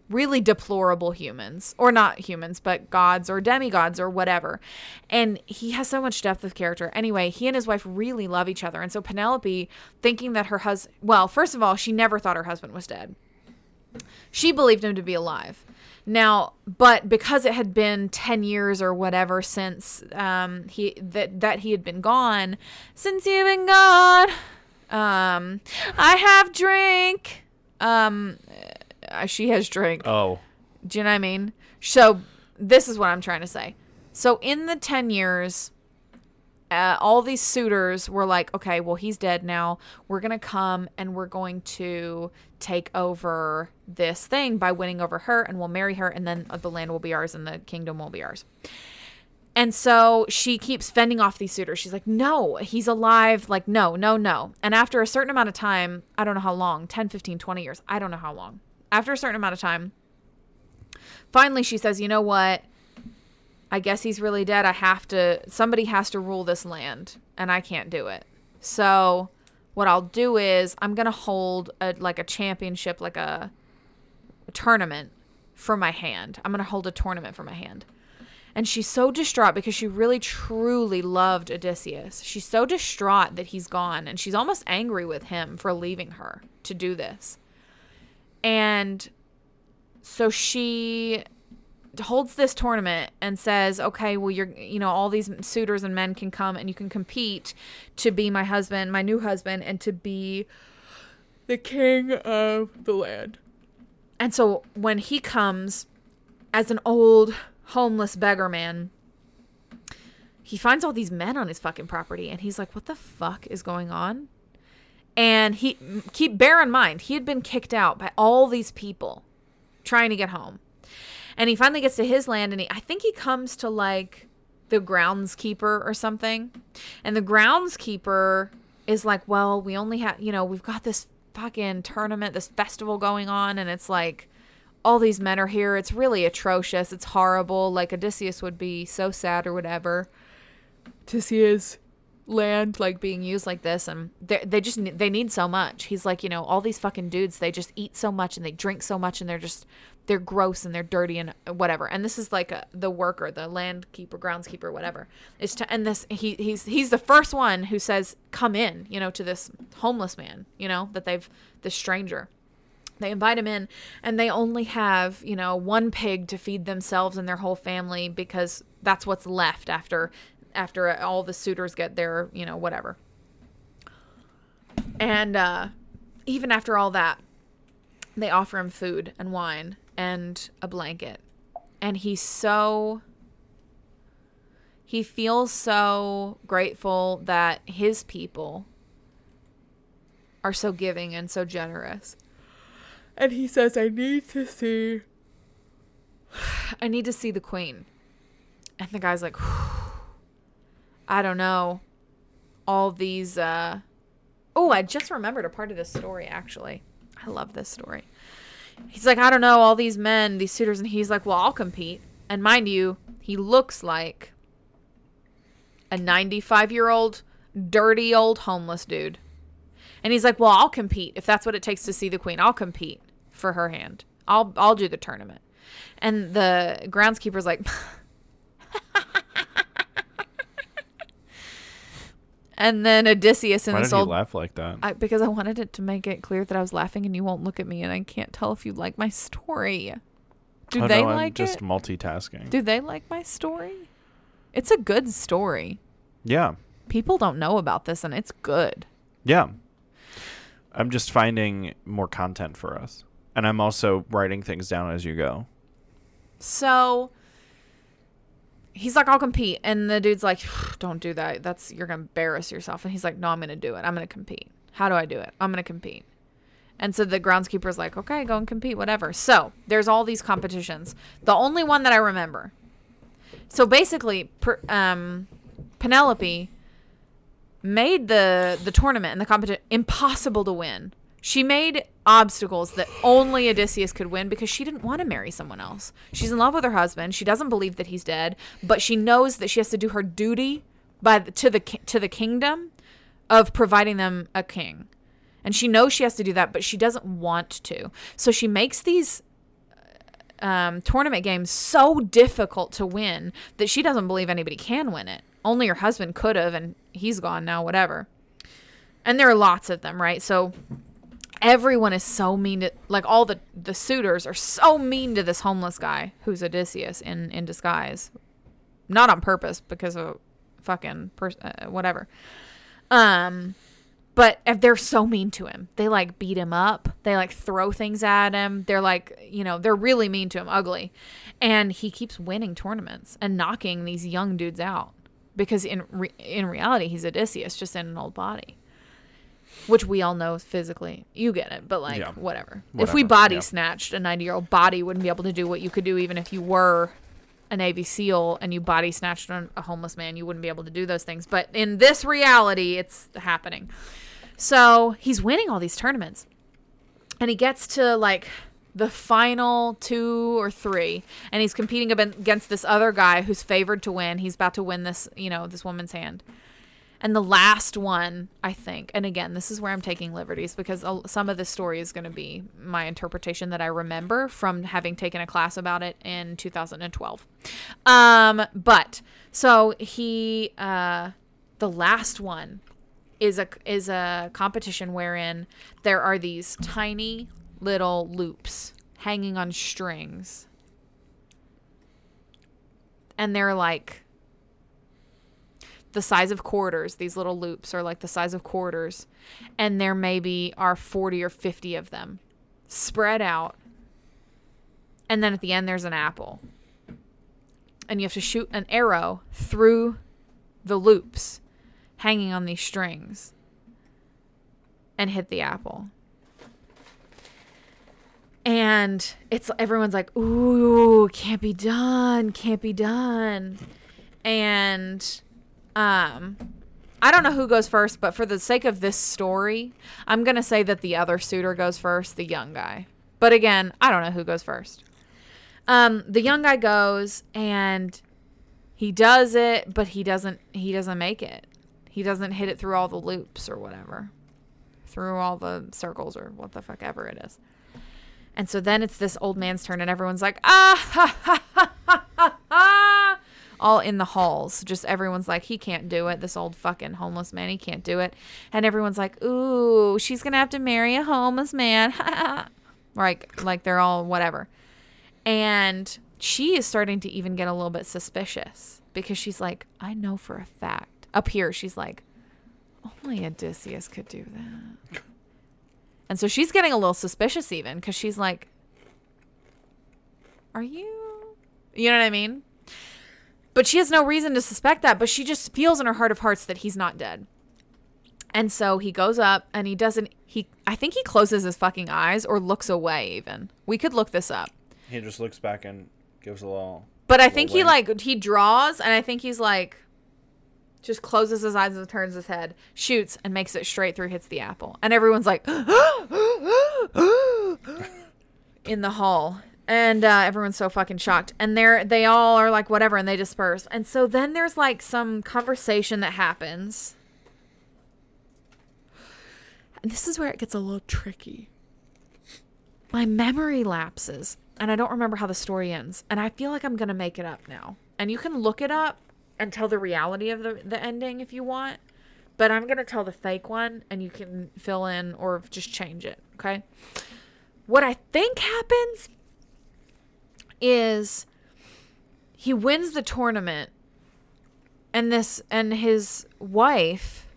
really deplorable humans or not humans but gods or demigods or whatever. And he has so much depth of character. Anyway he and his wife really love each other. And so penelope thinking that her husband well first of all she never thought her husband was dead. She believed him to be alive now but because it had been 10 years or whatever since um he that that he had been gone since you've been gone um i have drink um uh, she has drink Oh. do you know what I mean? So this is what I'm trying to say. So in the 10 years, uh, all these suitors were like, okay, well, he's dead now. We're going to come and we're going to take over this thing by winning over her and we'll marry her and then the land will be ours and the kingdom will be ours. And so she keeps fending off these suitors. She's like, no, he's alive. Like, no, no, no. And after a certain amount of time, I don't know how long 10, 15, 20 years, I don't know how long. After a certain amount of time, finally she says, you know what? I guess he's really dead. I have to, somebody has to rule this land, and I can't do it. So what I'll do is I'm going to hold a, like a championship, like a, a tournament for my hand. I'm going to hold a tournament for my hand. And she's so distraught because she really truly loved Odysseus. She's so distraught that he's gone and she's almost angry with him for leaving her to do this. And so she holds this tournament and says, "Okay, well you're you know all these suitors and men can come and you can compete to be my husband, my new husband and to be the king of the land." And so when he comes as an old homeless beggar man, he finds all these men on his fucking property and he's like, what the fuck is going on? And he keep bear in mind, he had been kicked out by all these people trying to get home. And he finally gets to his land and he I think he comes to like the groundskeeper or something. And the groundskeeper is like, "Well, we only have, you know, we've got this fucking tournament, this festival going on and it's like all these men are here. It's really atrocious. It's horrible. Like Odysseus would be so sad or whatever to see his land like being used like this and they they just they need so much. He's like, you know, all these fucking dudes, they just eat so much and they drink so much and they're just they're gross and they're dirty and whatever. And this is like a, the worker, the landkeeper, groundskeeper, whatever. Is to and this he he's he's the first one who says come in, you know, to this homeless man, you know, that they've this stranger. They invite him in, and they only have, you know, one pig to feed themselves and their whole family because that's what's left after after all the suitors get their, you know, whatever. And uh, even after all that, they offer him food and wine and a blanket. And he's so. He feels so grateful that his people are so giving and so generous. And he says, I need to see. I need to see the queen. And the guy's like, I don't know. All these, uh. Oh, I just remembered a part of this story, actually. I love this story. He's like, I don't know, all these men, these suitors. And he's like, well, I'll compete. And mind you, he looks like a 95 year old, dirty old homeless dude. And he's like, "Well, I'll compete if that's what it takes to see the queen. I'll compete for her hand. I'll I'll do the tournament." And the groundskeeper's like And then Odysseus and. Why did old laugh like that? I, because I wanted it to make it clear that I was laughing and you won't look at me and I can't tell if you like my story. Do oh, they no, I'm like just it? multitasking. Do they like my story? It's a good story. yeah, People don't know about this and it's good. yeah. I'm just finding more content for us, and I'm also writing things down as you go. So he's like, I'll compete. And the dude's like, don't do that. That's, you're going to embarrass yourself. And he's like, no, I'm going to do it. I'm going to compete. How do I do it? I'm going to compete. And so the groundskeeper's like, okay, go and compete, whatever. So there's all these competitions. The only one that I remember. So basically, per, um, Penelope made the the tournament and the competition impossible to win. She made obstacles that only Odysseus could win because she didn't want to marry someone else. She's in love with her husband. She doesn't believe that he's dead, but she knows that she has to do her duty by the, to the to the kingdom of providing them a king. And she knows she has to do that, but she doesn't want to. So she makes these um, tournament games so difficult to win that she doesn't believe anybody can win it. Only her husband could have, and he's gone now, whatever. And there are lots of them, right? So everyone is so mean to like all the the suitors are so mean to this homeless guy who's Odysseus in in disguise, not on purpose because of fucking pers- uh, whatever. Um, but they're so mean to him, they like beat him up. They like throw things at him. They're like, you know, they're really mean to him, ugly. And he keeps winning tournaments and knocking these young dudes out because in re- in reality, he's Odysseus, just in an old body, which we all know physically. You get it, but like Yeah. whatever. If we body yeah. snatched a ninety year old body, wouldn't be able to do what you could do even if you were a Navy SEAL and you body snatched a a homeless man, you wouldn't be able to do those things. But in this reality, it's happening. So he's winning all these tournaments. And he gets to like the final two or three. And he's competing against this other guy who's favored to win. He's about to win this, you know, this woman's hand. And the last one, I think, and again, this is where I'm taking liberties because some of this story is going to be my interpretation that I remember from having taken a class about it in 2012. Um, but so he, uh, the last one is a is a competition wherein there are these tiny little loops hanging on strings, and they're like the size of quarters. These little loops are like the size of quarters, and there maybe are 40 or 50 of them spread out. And then at the end, there's an apple. And you have to shoot an arrow through the loops hanging on these strings and hit the apple. And it's everyone's like, "Ooh, can't be done, can't be done." And um I don't know who goes first, but for the sake of this story, I'm going to say that the other suitor goes first, the young guy. But again, I don't know who goes first. Um, the young guy goes and he does it, but he doesn't he doesn't make it. He doesn't hit it through all the loops or whatever. Through all the circles or what the fuck ever it is. And so then it's this old man's turn and everyone's like, "Ah ha ha ha ha ha." Ha." All in the halls. Just everyone's like, "He can't do it. This old fucking homeless man, he can't do it." And everyone's like, "Ooh, she's to have to marry a homeless man." like like they're all whatever. And she is starting to even get a little bit suspicious because she's like, I know for a fact. Up here, she's like, only Odysseus could do that. And so she's getting a little suspicious even because she's like, Are you? You know what I mean? But she has no reason to suspect that, but she just feels in her heart of hearts that he's not dead. And so he goes up and he doesn't he I think he closes his fucking eyes or looks away even. We could look this up. He just looks back and gives a little. But I think he wink. like he draws and I think he's like just closes his eyes and turns his head, shoots and makes it straight through hits the apple. And everyone's like in the hall. And uh, everyone's so fucking shocked. And they're they all are like whatever and they disperse. And so then there's like some conversation that happens. And this is where it gets a little tricky. My memory lapses and I don't remember how the story ends. And I feel like I'm to make it up now. And you can look it up and tell the reality of the, the ending if you want. But I'm to tell the fake one and you can fill in or just change it. Okay. What I think happens is he wins the tournament and this and his wife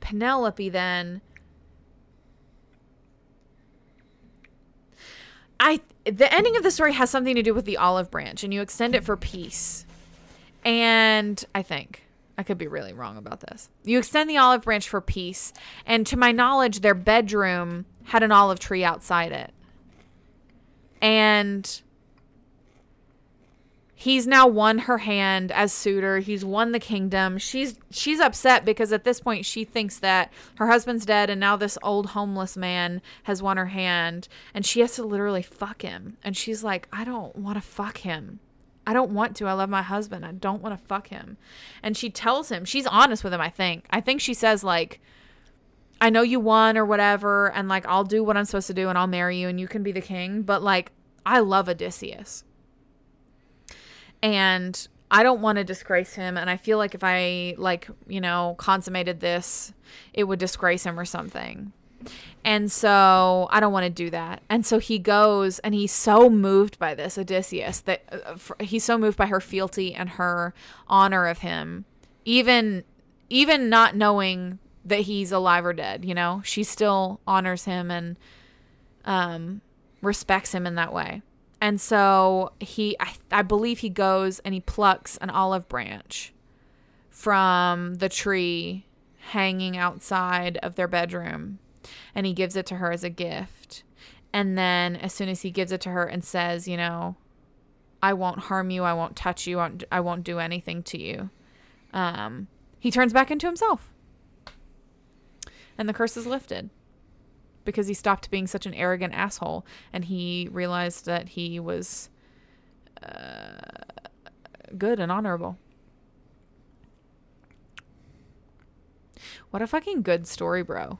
Penelope then I the ending of the story has something to do with the olive branch and you extend it for peace. And I think I could be really wrong about this. You extend the olive branch for peace, and to my knowledge their bedroom had an olive tree outside it. And he's now won her hand as suitor. He's won the kingdom. She's she's upset because at this point she thinks that her husband's dead and now this old homeless man has won her hand. And she has to literally fuck him. And she's like i don't want to fuck him. I don't want to. I love my husband. I don't want to fuck him. And she tells him she's honest with him i think. I think she says like I know you won or whatever, and like I'll do what I'm supposed to do and I'll marry you and you can be the king, but like I love Odysseus and I don't want to disgrace him and I feel like if I like, you know, consummated this, it would disgrace him or something. And so I don't want to do that. And so he goes and he's so moved by this Odysseus that uh, f- he's so moved by her fealty and her honor of him. Even even not knowing that he's alive or dead, you know, she still honors him and um respects him in that way. And so he, I, I believe he goes and he plucks an olive branch from the tree hanging outside of their bedroom and he gives it to her as a gift. And then as soon as he gives it to her and says, you know, I won't harm you, I won't touch you, I won't, I won't do anything to you, um, he turns back into himself. And the curse is lifted because he stopped being such an arrogant asshole and he realized that he was uh, good and honorable. What a fucking good story, bro.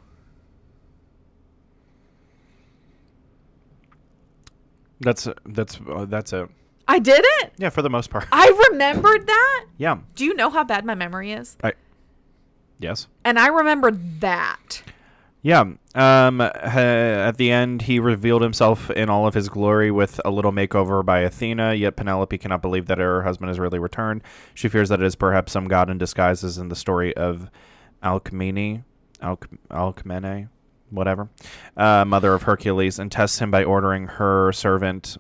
That's that's uh, that's it. I did it. Yeah, for the most part. I remembered that. Yeah. Do you know how bad my memory is? I. Yes. And I remembered that. Yeah. Um. at the end, he revealed himself in all of his glory with a little makeover by Athena. Yet Penelope cannot believe that her husband has really returned. She fears that it is perhaps some god in disguise, in the story of Alcmene, Alc- Alcmene, whatever, uh, mother of Hercules, and tests him by ordering her servant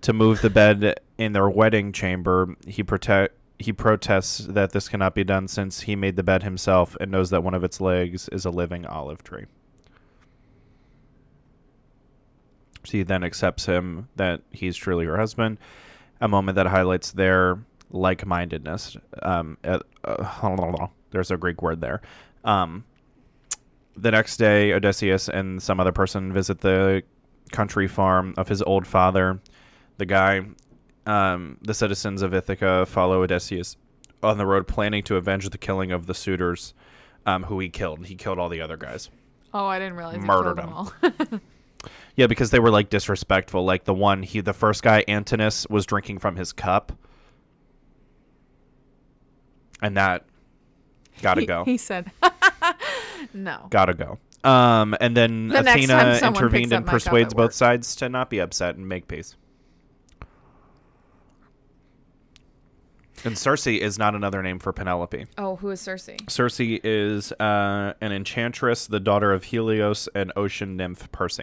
to move the bed in their wedding chamber. He protect. He protests that this cannot be done since he made the bed himself and knows that one of its legs is a living olive tree. She then accepts him that he's truly her husband, a moment that highlights their like mindedness. Um, uh, uh, there's a Greek word there. Um, the next day, Odysseus and some other person visit the country farm of his old father. The guy, um, the citizens of Ithaca follow Odysseus on the road, planning to avenge the killing of the suitors um, who he killed. He killed all the other guys. Oh, I didn't realize. he Murdered them all. Yeah, because they were like disrespectful. Like the one he, the first guy, Antinous, was drinking from his cup, and that gotta He- go, He said, "No." gotta go. Um, and then The Athena intervened and persuades both sides to not be upset and make peace. And Circe is not another name for Penelope. Oh, who is Cersei? Circe is uh, an enchantress, the daughter of Helios and ocean nymph Perse.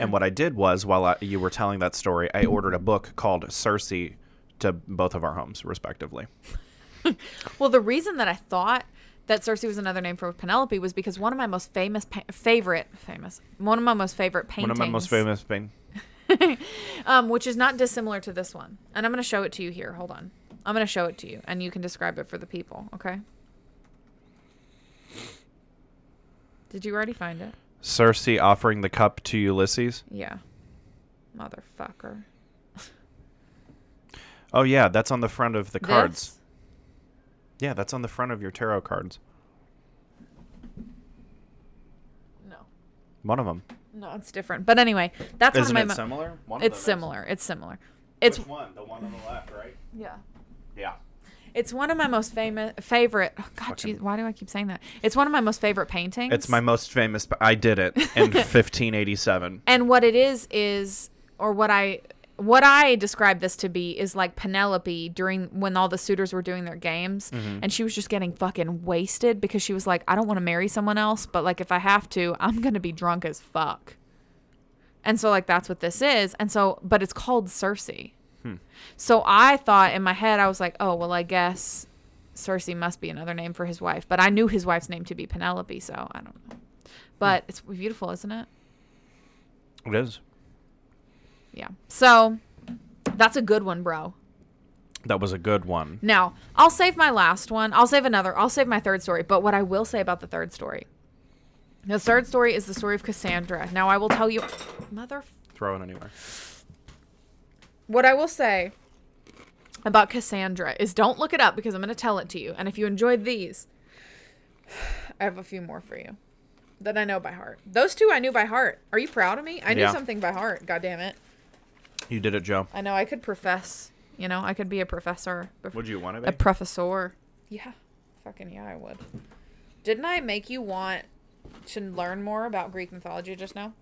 And what I did was, while I, you were telling that story, I ordered a book called Circe to both of our homes, respectively. Well, the reason that I thought that Cersei was another name for Penelope was because one of my most famous, pa- favorite, famous, one of my most favorite paintings. One of my most famous thing. um, which is not dissimilar to this one, and I'm going to show it to you here. Hold on, I'm going to show it to you, and you can describe it for the people. Okay? Did you already find it? Circe offering the cup to Ulysses. Yeah, motherfucker. Oh yeah, that's on the front of the cards. This? Yeah, that's on the front of your tarot cards. No, One of them. no, it's different. But anyway, that's Isn't one of my. mo- similar? One it's similar. It's similar. It's one? The one on the left, right? yeah. Yeah. It's one of my most famous favorite. Oh, God, Fucking- geez, why do I keep saying that? It's one of my most favorite paintings. It's my most famous. I did it in 1587. And what it is is, or what I what I describe this to be is like Penelope during when all the suitors were doing their games, Mm-hmm. and she was just getting fucking wasted because she was like, I don't want to marry someone else, but like if I have to, I'm gonna be drunk as fuck. And so like that's what this is, and so but it's called Circe. Hmm. So I thought in my head I was like, oh well, I guess Circe must be another name for his wife, but I knew his wife's name to be Penelope, so I don't know. But it's beautiful, isn't it? It is. Yeah. So that's a good one, bro. That was a good one. Now, I'll save my last one. I'll save another. I'll save my third story. But what I will say about the third story the third story is the story of Cassandra. Now, I will tell you, mother. Throw it anywhere. What I will say about Cassandra is don't look it up because I'm going to tell it to you. And if you enjoyed these, I have a few more for you that I know by heart. Those two I knew by heart. Are you proud of me? I knew Yeah. something by heart. God damn it. You did it, Joe. I know I could profess. You know, I could be a professor. Would you want to be? A professor. Yeah. Fucking yeah, I would. Didn't I make you want to learn more about Greek mythology just now?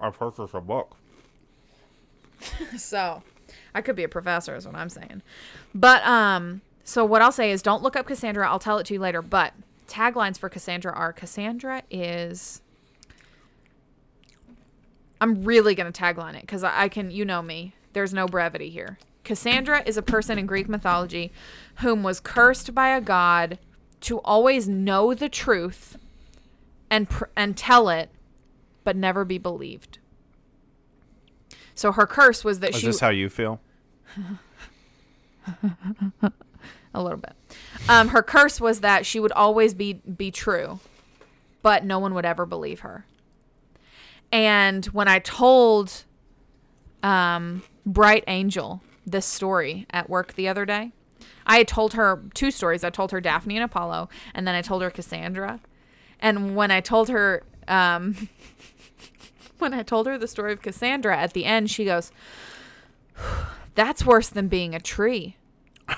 I purchased a book. So, I could be a professor is what I'm saying. But um so what I'll say is don't look up Cassandra. I'll tell it to you later, but taglines for Cassandra are Cassandra is I'm really going to tagline it cuz I, I can you know me. There's no brevity here. Cassandra is a person in Greek mythology whom was cursed by a god to always know the truth and pr- and tell it but never be believed. So her curse was that Is she Is this how you feel? a little bit. Um, her curse was that she would always be be true, but no one would ever believe her. And when I told um, Bright Angel this story at work the other day, I had told her two stories. I told her Daphne and Apollo, and then I told her Cassandra. And when I told her, um, when I told her the story of Cassandra at the end, she goes, "That's worse than being a tree."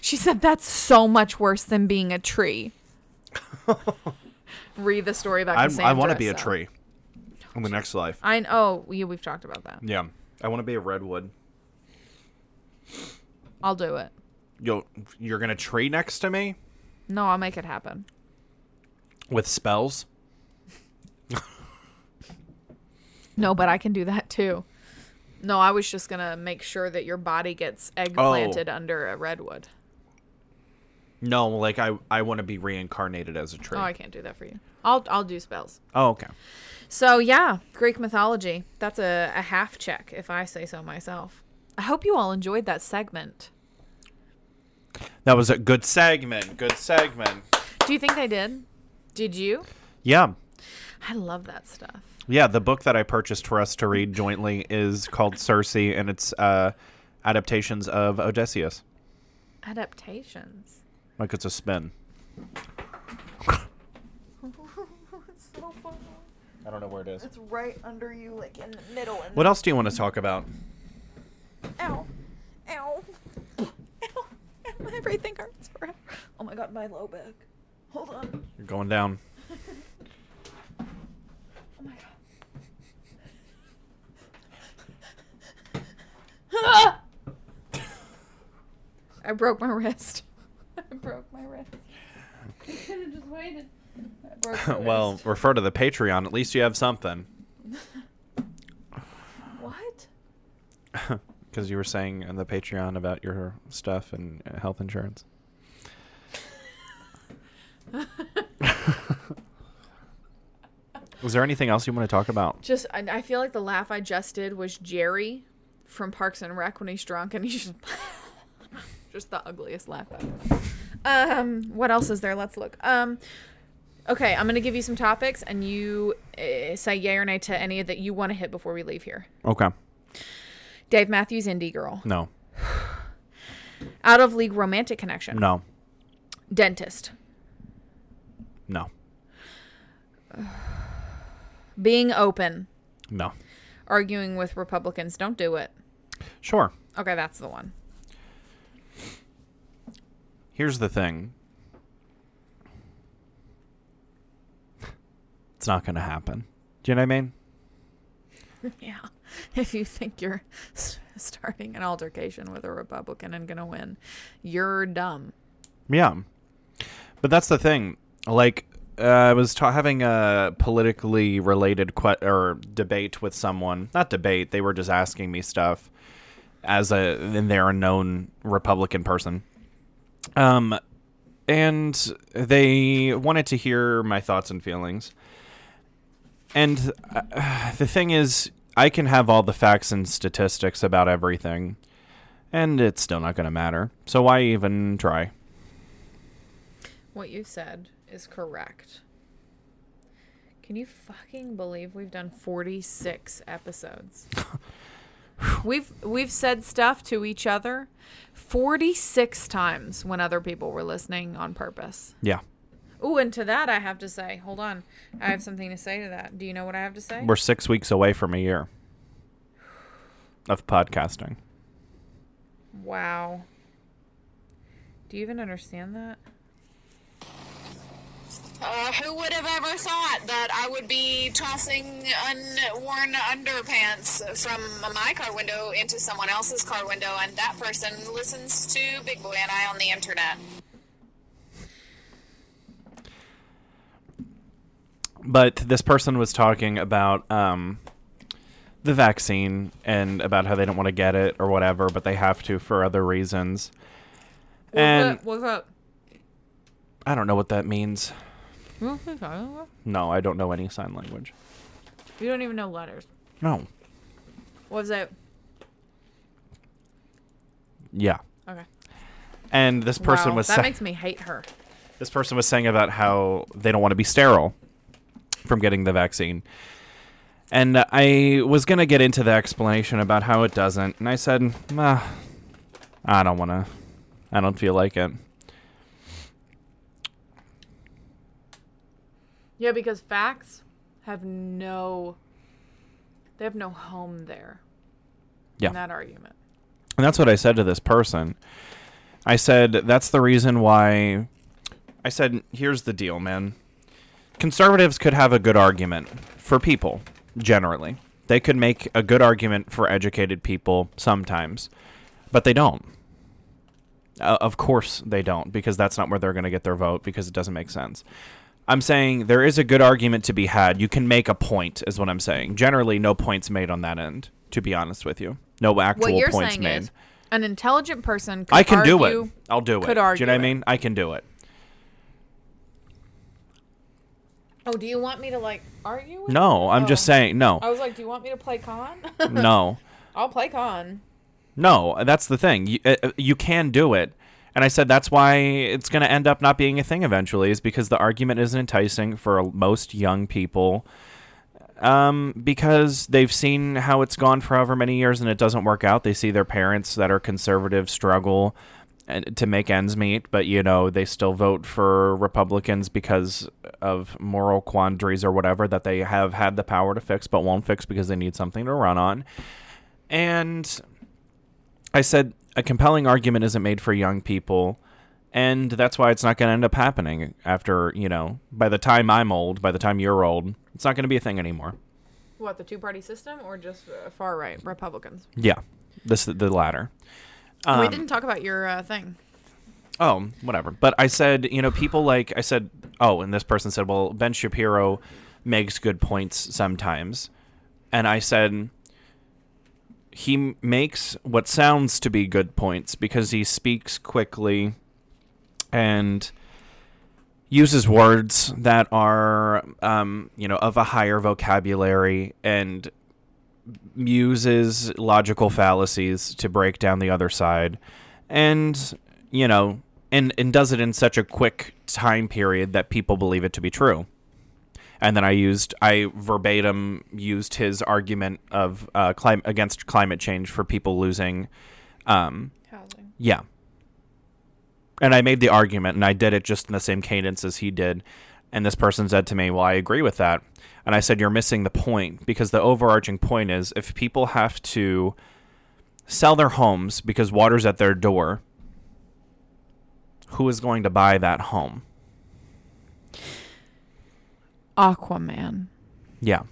She said that's so much worse than being a tree. Read the story about I, Cassandra. I want to be a tree in the next life. I oh, we, we've talked about that. Yeah. I want to be a redwood. I'll do it. Yo, you're gonna tree next to me No, I'll make it happen. with spells. No, but I can do that too. No, I was just gonna make sure that your body gets eggplanted oh. under a redwood. No, like I I want to be reincarnated as a tree. Oh, I can't do that for you. I'll I'll do spells. oh, okay. So yeah, Greek mythology. That's a, a half check, if I say so myself. I hope you all enjoyed that segment. That was a good segment. Good segment. Do you think they did? Did you? Yeah. I love that stuff. Yeah, the book that I purchased for us to read jointly is called Circe, and it's uh, adaptations of Odysseus. Adaptations. Like it's a spin. I don't know where it is. It's right under you, like in the middle. And What else do you want to talk about? Ow. Ow. Ow. Everything hurts forever. Oh my god, my low back. Hold on. You're going down. Oh my god. Ah! I broke my wrist. I broke my wrist. I could have just waited. I broke my well, wrist. refer to the Patreon. At least you have something. what? Because you were saying in the Patreon about your stuff and uh, health insurance. Was there anything else you want to talk about? Just, I, I feel like the laugh I just did was Jerry from Parks and Rec when he's drunk and he's just, just the ugliest laugh ever. Um, what else is there? Let's look. Um, okay, I'm gonna give you some topics and you uh, say yay or nay to any that you want to hit before we leave here. Okay. Dave Matthews, Indie Girl, No. Out of League Romantic Connection, No. Dentist, No. Being Open, No. Arguing with Republicans, Don't Do It. Sure. Okay, that's the one. Here's the thing. It's not going to happen. Do you know what I mean? Yeah. If you think you're starting an altercation with a Republican and going to win, you're dumb. Yeah. But that's the thing. Like, uh, I was ta- having a politically related que- or debate with someone. Not debate. They were just asking me stuff as a and they're a known Republican person. Um, and they wanted to hear my thoughts and feelings. And uh, the thing is, I can have all the facts and statistics about everything, and it's still not going to matter. So why even try? What you said is correct. Can you fucking believe we've done 46 episodes? we've we've said stuff to each other 46 times when other people were listening on purpose. Yeah. Ooh, and to that I have to say, hold on. I have something to say to that. Do you know what I have to say? We're six weeks away from a year of podcasting. Wow. Do you even understand that? Uh, who would have ever thought that I would be tossing unworn underpants from my car window into someone else's car window, and that person listens to Big Boy and I on the internet? But this person was talking about um, the vaccine and about how they don't want to get it or whatever, but they have to for other reasons. And what's up? I don't know what that means. You No, I don't know any sign language. You don't even know letters. No. Was that? Yeah. Okay. And this person Wow, was that makes me hate her. this person was saying about how they don't want to be sterile from getting the vaccine. And I was going to get into the explanation about how it doesn't. And I said, ah, I don't want to. I don't feel like it. Yeah, because facts have no they have no home there. Yeah. In that argument. And that's what I said to this person. I said, that's the reason why. I said, here's the deal, man. Conservatives could have a good argument for people, generally. They could make a good argument for educated people sometimes, but they don't. Uh, of course they don't, because that's not where they're going to get their vote, because it doesn't make sense. I'm saying there is a good argument to be had. You can make a point, is what I'm saying. Generally, no points made on that end. To be honest with you, no actual what you're points saying made. an intelligent person could I can do argue- it. I'll do it. could argue. do you know what I mean? I can do it. Oh, do you want me to like argue? With No? I'm just Oh. saying no, I was like, do you want me to play con? no, I'll play con. no. That's the thing. You, uh, uh, you can do it, and I said that's why it's going to end up not being a thing eventually, is because the argument isn't enticing for most young people. Um, because they've seen how it's gone for however many years and it doesn't work out. They see their parents that are conservative struggle to make ends meet, but you know they still vote for Republicans because of moral quandaries or whatever that they have had the power to fix but won't fix because they need something to run on. And I said a compelling argument isn't made for young people, and that's why it's not going to end up happening after you know by the time I'm old, by the time you're old, it's not going to be a thing anymore. What the two party system or just uh, far right Republicans? Yeah, this the latter. we Um, didn't talk about your uh, thing. Oh, whatever. But I said, you know, people like I said, oh, and this person said, well, Ben Shapiro makes good points sometimes, and I said he makes what sounds to be good points because he speaks quickly and uses words that are, um, you know, of a higher vocabulary and uses logical fallacies to break down the other side and you know and and does it in such a quick time period that people believe it to be true and then i used i verbatim used his argument of uh clim- against climate change for people losing um Housing. yeah. And i made the argument and i did it just in the same cadence as he did. And this person said to me well i agree with that. And i said you're missing the point because the overarching point is if people have to sell their homes because water's at their door who is going to buy that home Aquaman. yeah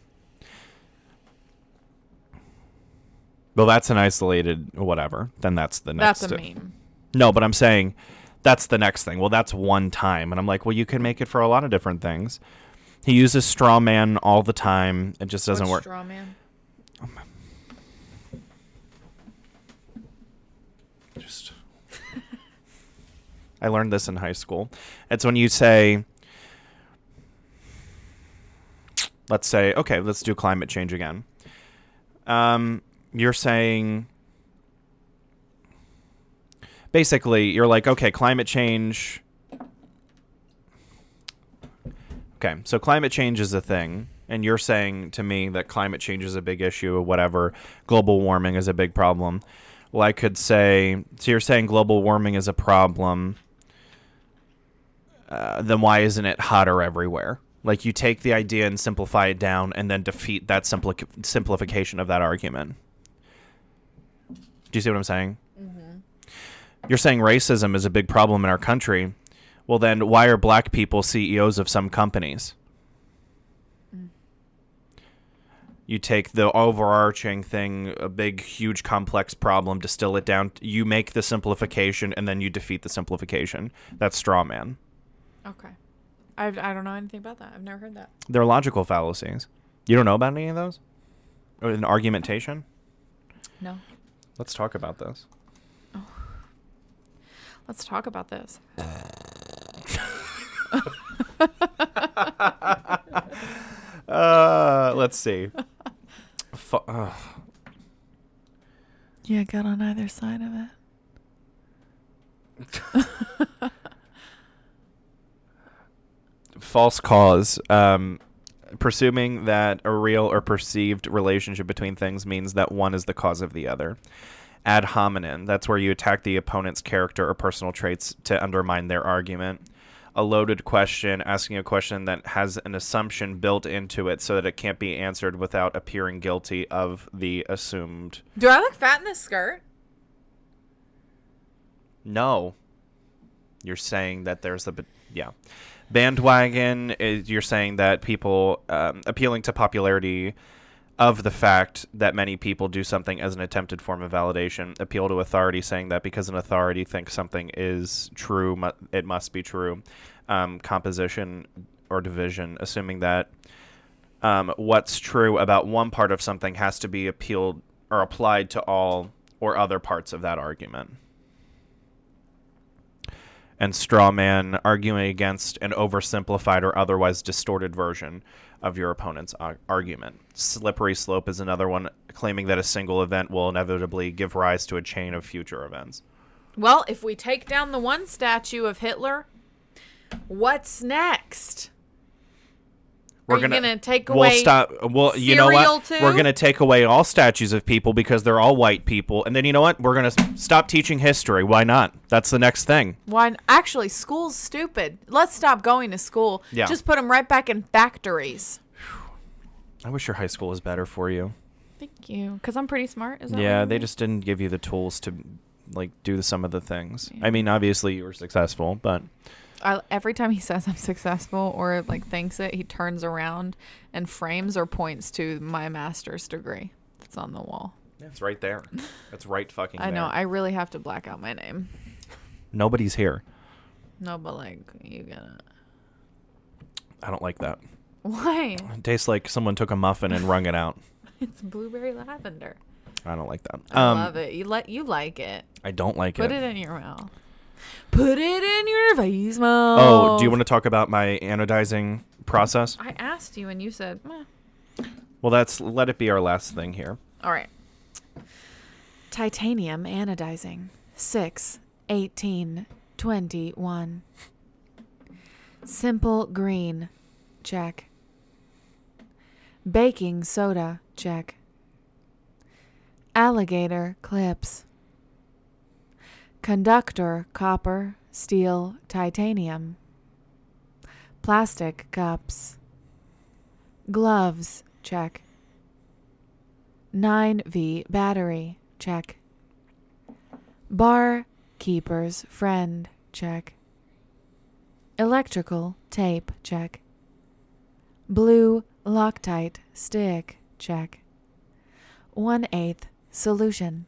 well that's an isolated whatever then that's the next That's a meme. No, but I'm saying that's the next thing. Well, that's one time. And I'm like, well, you can make it for a lot of different things. He uses straw man all the time. It just doesn't work. Straw man. Just I learned this in high school. It's when you say let's say, okay, let's do climate change again. Um, you're saying basically you're like, okay, climate change Okay, so climate change is a thing, and you're saying to me that climate change is a big issue or whatever, global warming is a big problem. Well, I could say, so you're saying global warming is a problem, uh, then why isn't it hotter everywhere? Like you take the idea and simplify it down and then defeat that simpli- simplification of that argument. Do you see what I'm saying? Mm-hmm. You're saying racism is a big problem in our country. Well, then why are black people CEOs of some companies? Mm. You take the overarching thing, a big, huge, complex problem, distill it down. You make the simplification, and then you defeat the simplification. That's straw man. Okay. I've, I don't know anything about that. I've never heard that. They're logical fallacies. You don't know about any of those? Or an argumentation? No. Let's talk about this. Let's talk about this. Uh, let's see. Fu- ugh. Yeah, got on either side of it. false cause. Um, presuming that a real or perceived relationship between things means that one is the cause of the other. Ad hominem. That's where you attack the opponent's character or personal traits to undermine their argument. A loaded question, asking a question that has an assumption built into it so that it can't be answered without appearing guilty of the assumed. Do I look fat in this skirt? No. You're saying that there's a bit, yeah. Bandwagon is you're saying that people um, appealing to popularity of the fact that many people do something as an attempted form of validation. Appeal to authority, saying that because an authority thinks something is true, mu- it must be true. Um, composition or division, assuming that um, what's true about one part of something has to be appealed or applied to all or other parts of that argument. And straw man arguing against an oversimplified or otherwise distorted version of your opponent's ar- argument. Slippery slope is another one, claiming that a single event will inevitably give rise to a chain of future events. Well, if we take down the one statue of Hitler, what's next? Are you gonna take we'll away stop. Well, you know what? too? We're gonna take away all statues of people because they're all white people, and then you know what? We're gonna stop teaching history. Why not? That's the next thing. Why? Actually, school's stupid. Let's stop going to school. Yeah. Just put them right back in factories. I wish your high school was better for you. Thank you. Because I'm pretty smart. Is that Yeah, they you just didn't give you the tools to like do some of the things. I mean, obviously you were successful, but I, every time he says I'm successful or like thinks it, he turns around and frames or points to my master's degree that's on the wall. Yeah, it's right there. It's right fucking. I know. there. I really have to black out my name. Nobody's here. No, but like you gotta. I don't like that. Why? It tastes like someone took a muffin and wrung it out. It's blueberry lavender. I don't like that. I Um, love it. You let you like it. I don't like Put it. Put it in your mouth. Put it in your face mouth. Oh, do you want to talk about my anodizing process? I asked you and you said, Meh. Well, that's let it be our last thing here. All right. Titanium anodizing. 6, 18, 21. Simple green. Check. Baking soda. Check. Alligator clips. Conductor copper, steel, titanium. Plastic cups. Gloves. Check. 9V battery, check. Bar keeper's friend, check. Electrical tape, check. Blue Loctite stick, check. 1 8 solution.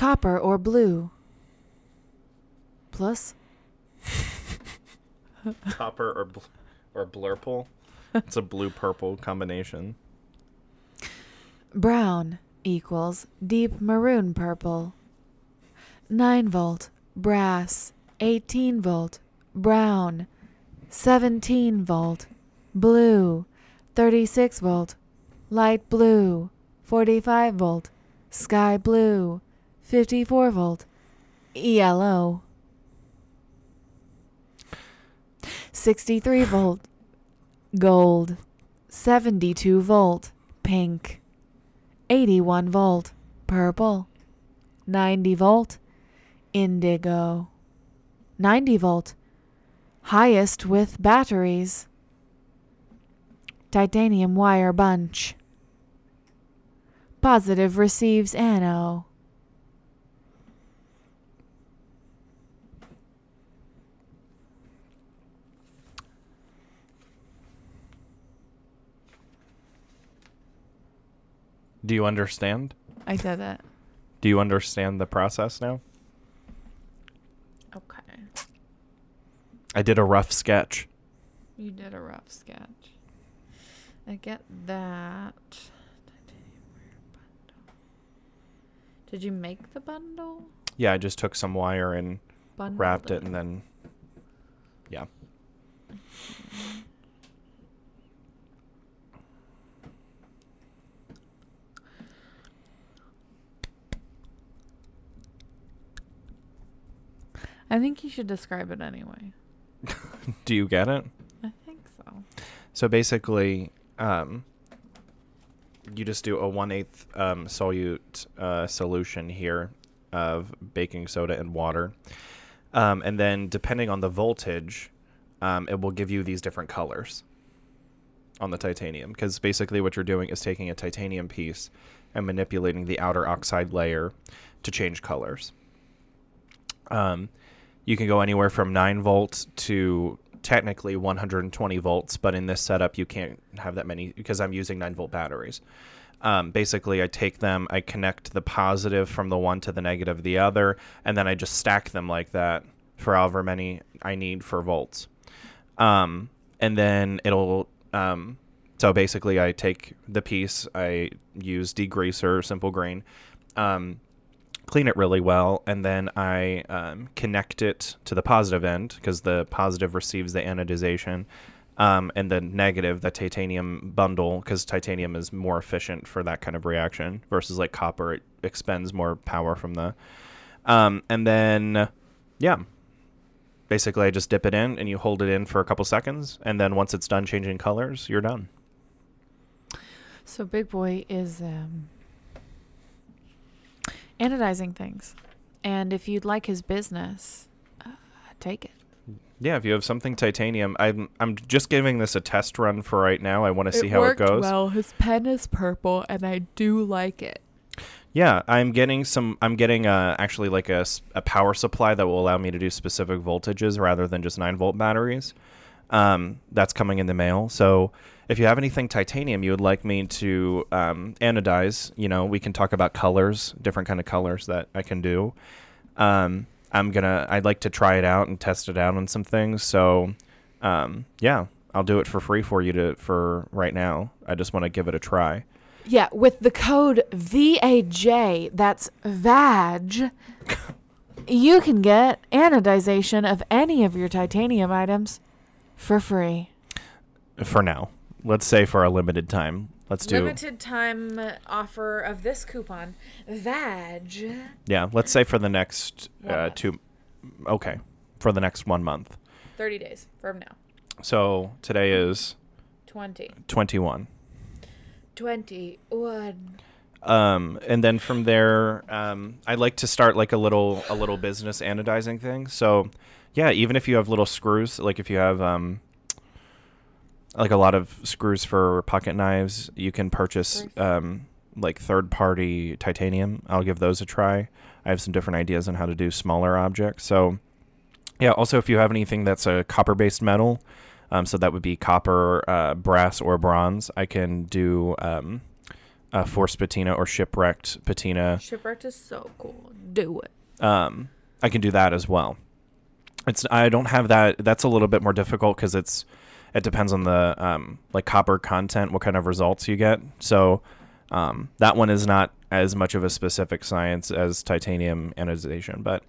Copper or blue? Plus? Copper or bl- or blurple. It's a blue purple combination. Brown equals deep maroon purple. 9 volt brass, 18 volt brown, 17 volt blue, 36 volt light blue, 45 volt sky blue, 54 volt. ELO 63 volt. Gold, 72 volt. Pink. 81 volt. Purple. 90 volt. Indigo. 90 volt. Highest with batteries. Titanium wire bunch. Positive receives ano Do you understand? i did it Do you understand the process now? okay I did a rough sketch. you did a rough sketch i get that did you make the bundle Yeah, I just took some wire and Bundled wrapped it and then yeah. I think you should describe it anyway. Do you get it? I think so. So basically, um, you just do a one eighth um, solute uh, solution here of baking soda and water, um, and then depending on the voltage, um, it will give you these different colors on the titanium. Because basically, what you're doing is taking a titanium piece and manipulating the outer oxide layer to change colors. Um, you can go anywhere from 9 volts to technically 120 volts, but in this setup, you can't have that many because I'm using 9 volt batteries. Um, basically, I take them, I connect the positive from the one to the negative of the other, and then I just stack them like that for however many I need for volts. Um, and then it'll um, so basically I take the piece, I use degreaser, simple green, um, clean it really well, and then I um, connect it to the positive end because the positive receives the anodization. Um, and the negative, the titanium bundle, because titanium is more efficient for that kind of reaction versus like copper, it expends more power from the. Um, and then, yeah, basically I just dip it in and you hold it in for a couple seconds, and then once it's done changing colors, you're done. So Big Boy is um, anodizing things, and if you'd like his business, uh, take it. Yeah, if you have something titanium, I'm I'm just giving this a test run for right now. I want to see how it goes. well. His pen is purple, and I do like it. Yeah, I'm getting some. I'm getting uh, actually like a, a power supply that will allow me to do specific voltages rather than just nine volt batteries. Um, that's coming in the mail. So if you have anything titanium you would like me to um, anodize, you know, we can talk about colors, different kind of colors that I can do. Um, I'm gonna. I'd like to try it out and test it out on some things. So um, yeah, I'll do it for free for you to for right now. I just want to give it a try. Yeah, with the code VAJ, that's VAG, you can get anodization of any of your titanium items for free. For now, let's say for a limited time. Let's do. Limited time offer of this coupon, VAG. Yeah, let's say for the next uh, two. Okay, for the next one month. 30 days from now. So today is 20. twenty-one. 21. Um, and then from there, um, I'd like to start like a little a little business anodizing thing. So, yeah, even if you have little screws, like if you have um, like a lot of screws for pocket knives, you can purchase um, like third party titanium. I'll give those a try. I have some different ideas on how to do smaller objects. So, yeah. Also, if you have anything that's a copper based metal, um, so that would be copper, uh, brass, or bronze, I can do um, a forced patina or shipwrecked patina. Shipwrecked is so cool. Do it. Um, I can do that as well. It's I don't have that. That's a little bit more difficult because it's it depends on the um, like copper content, what kind of results you get. So um, that one is not as much of a specific science as titanium anodization, but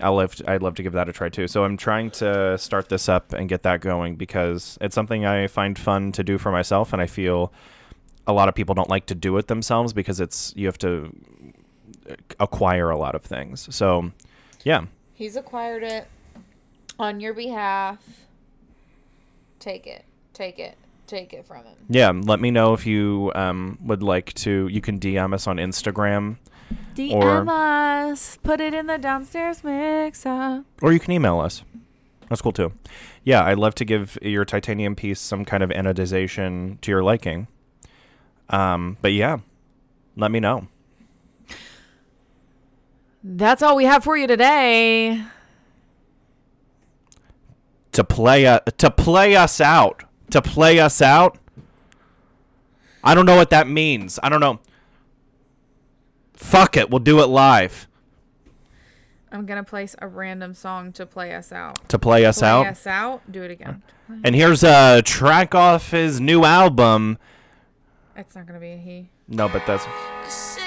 I'll love I'd love to give that a try too. So I'm trying to start this up and get that going because it's something I find fun to do for myself, and I feel a lot of people don't like to do it themselves because it's you have to acquire a lot of things. So yeah, He's acquired it on your behalf. Take it. Take it. Take it from him. yeah. Let me know if you um, would like to. You can DM us on Instagram, DM Or- us. Put it in the downstairs mixer. or you can email us. That's cool too. Yeah, I'd love to give your titanium piece some kind of anodization to your liking. Um, but yeah, let me know. That's all we have for you today. To play uh, to play us out. To play us out? I don't know what that means. I don't know. Fuck it. We'll do it live. I'm gonna place a random song to play us out. to play us Play out? us out. Do it again. and here's a track off his new album. It's not gonna be a he. no but that's Cause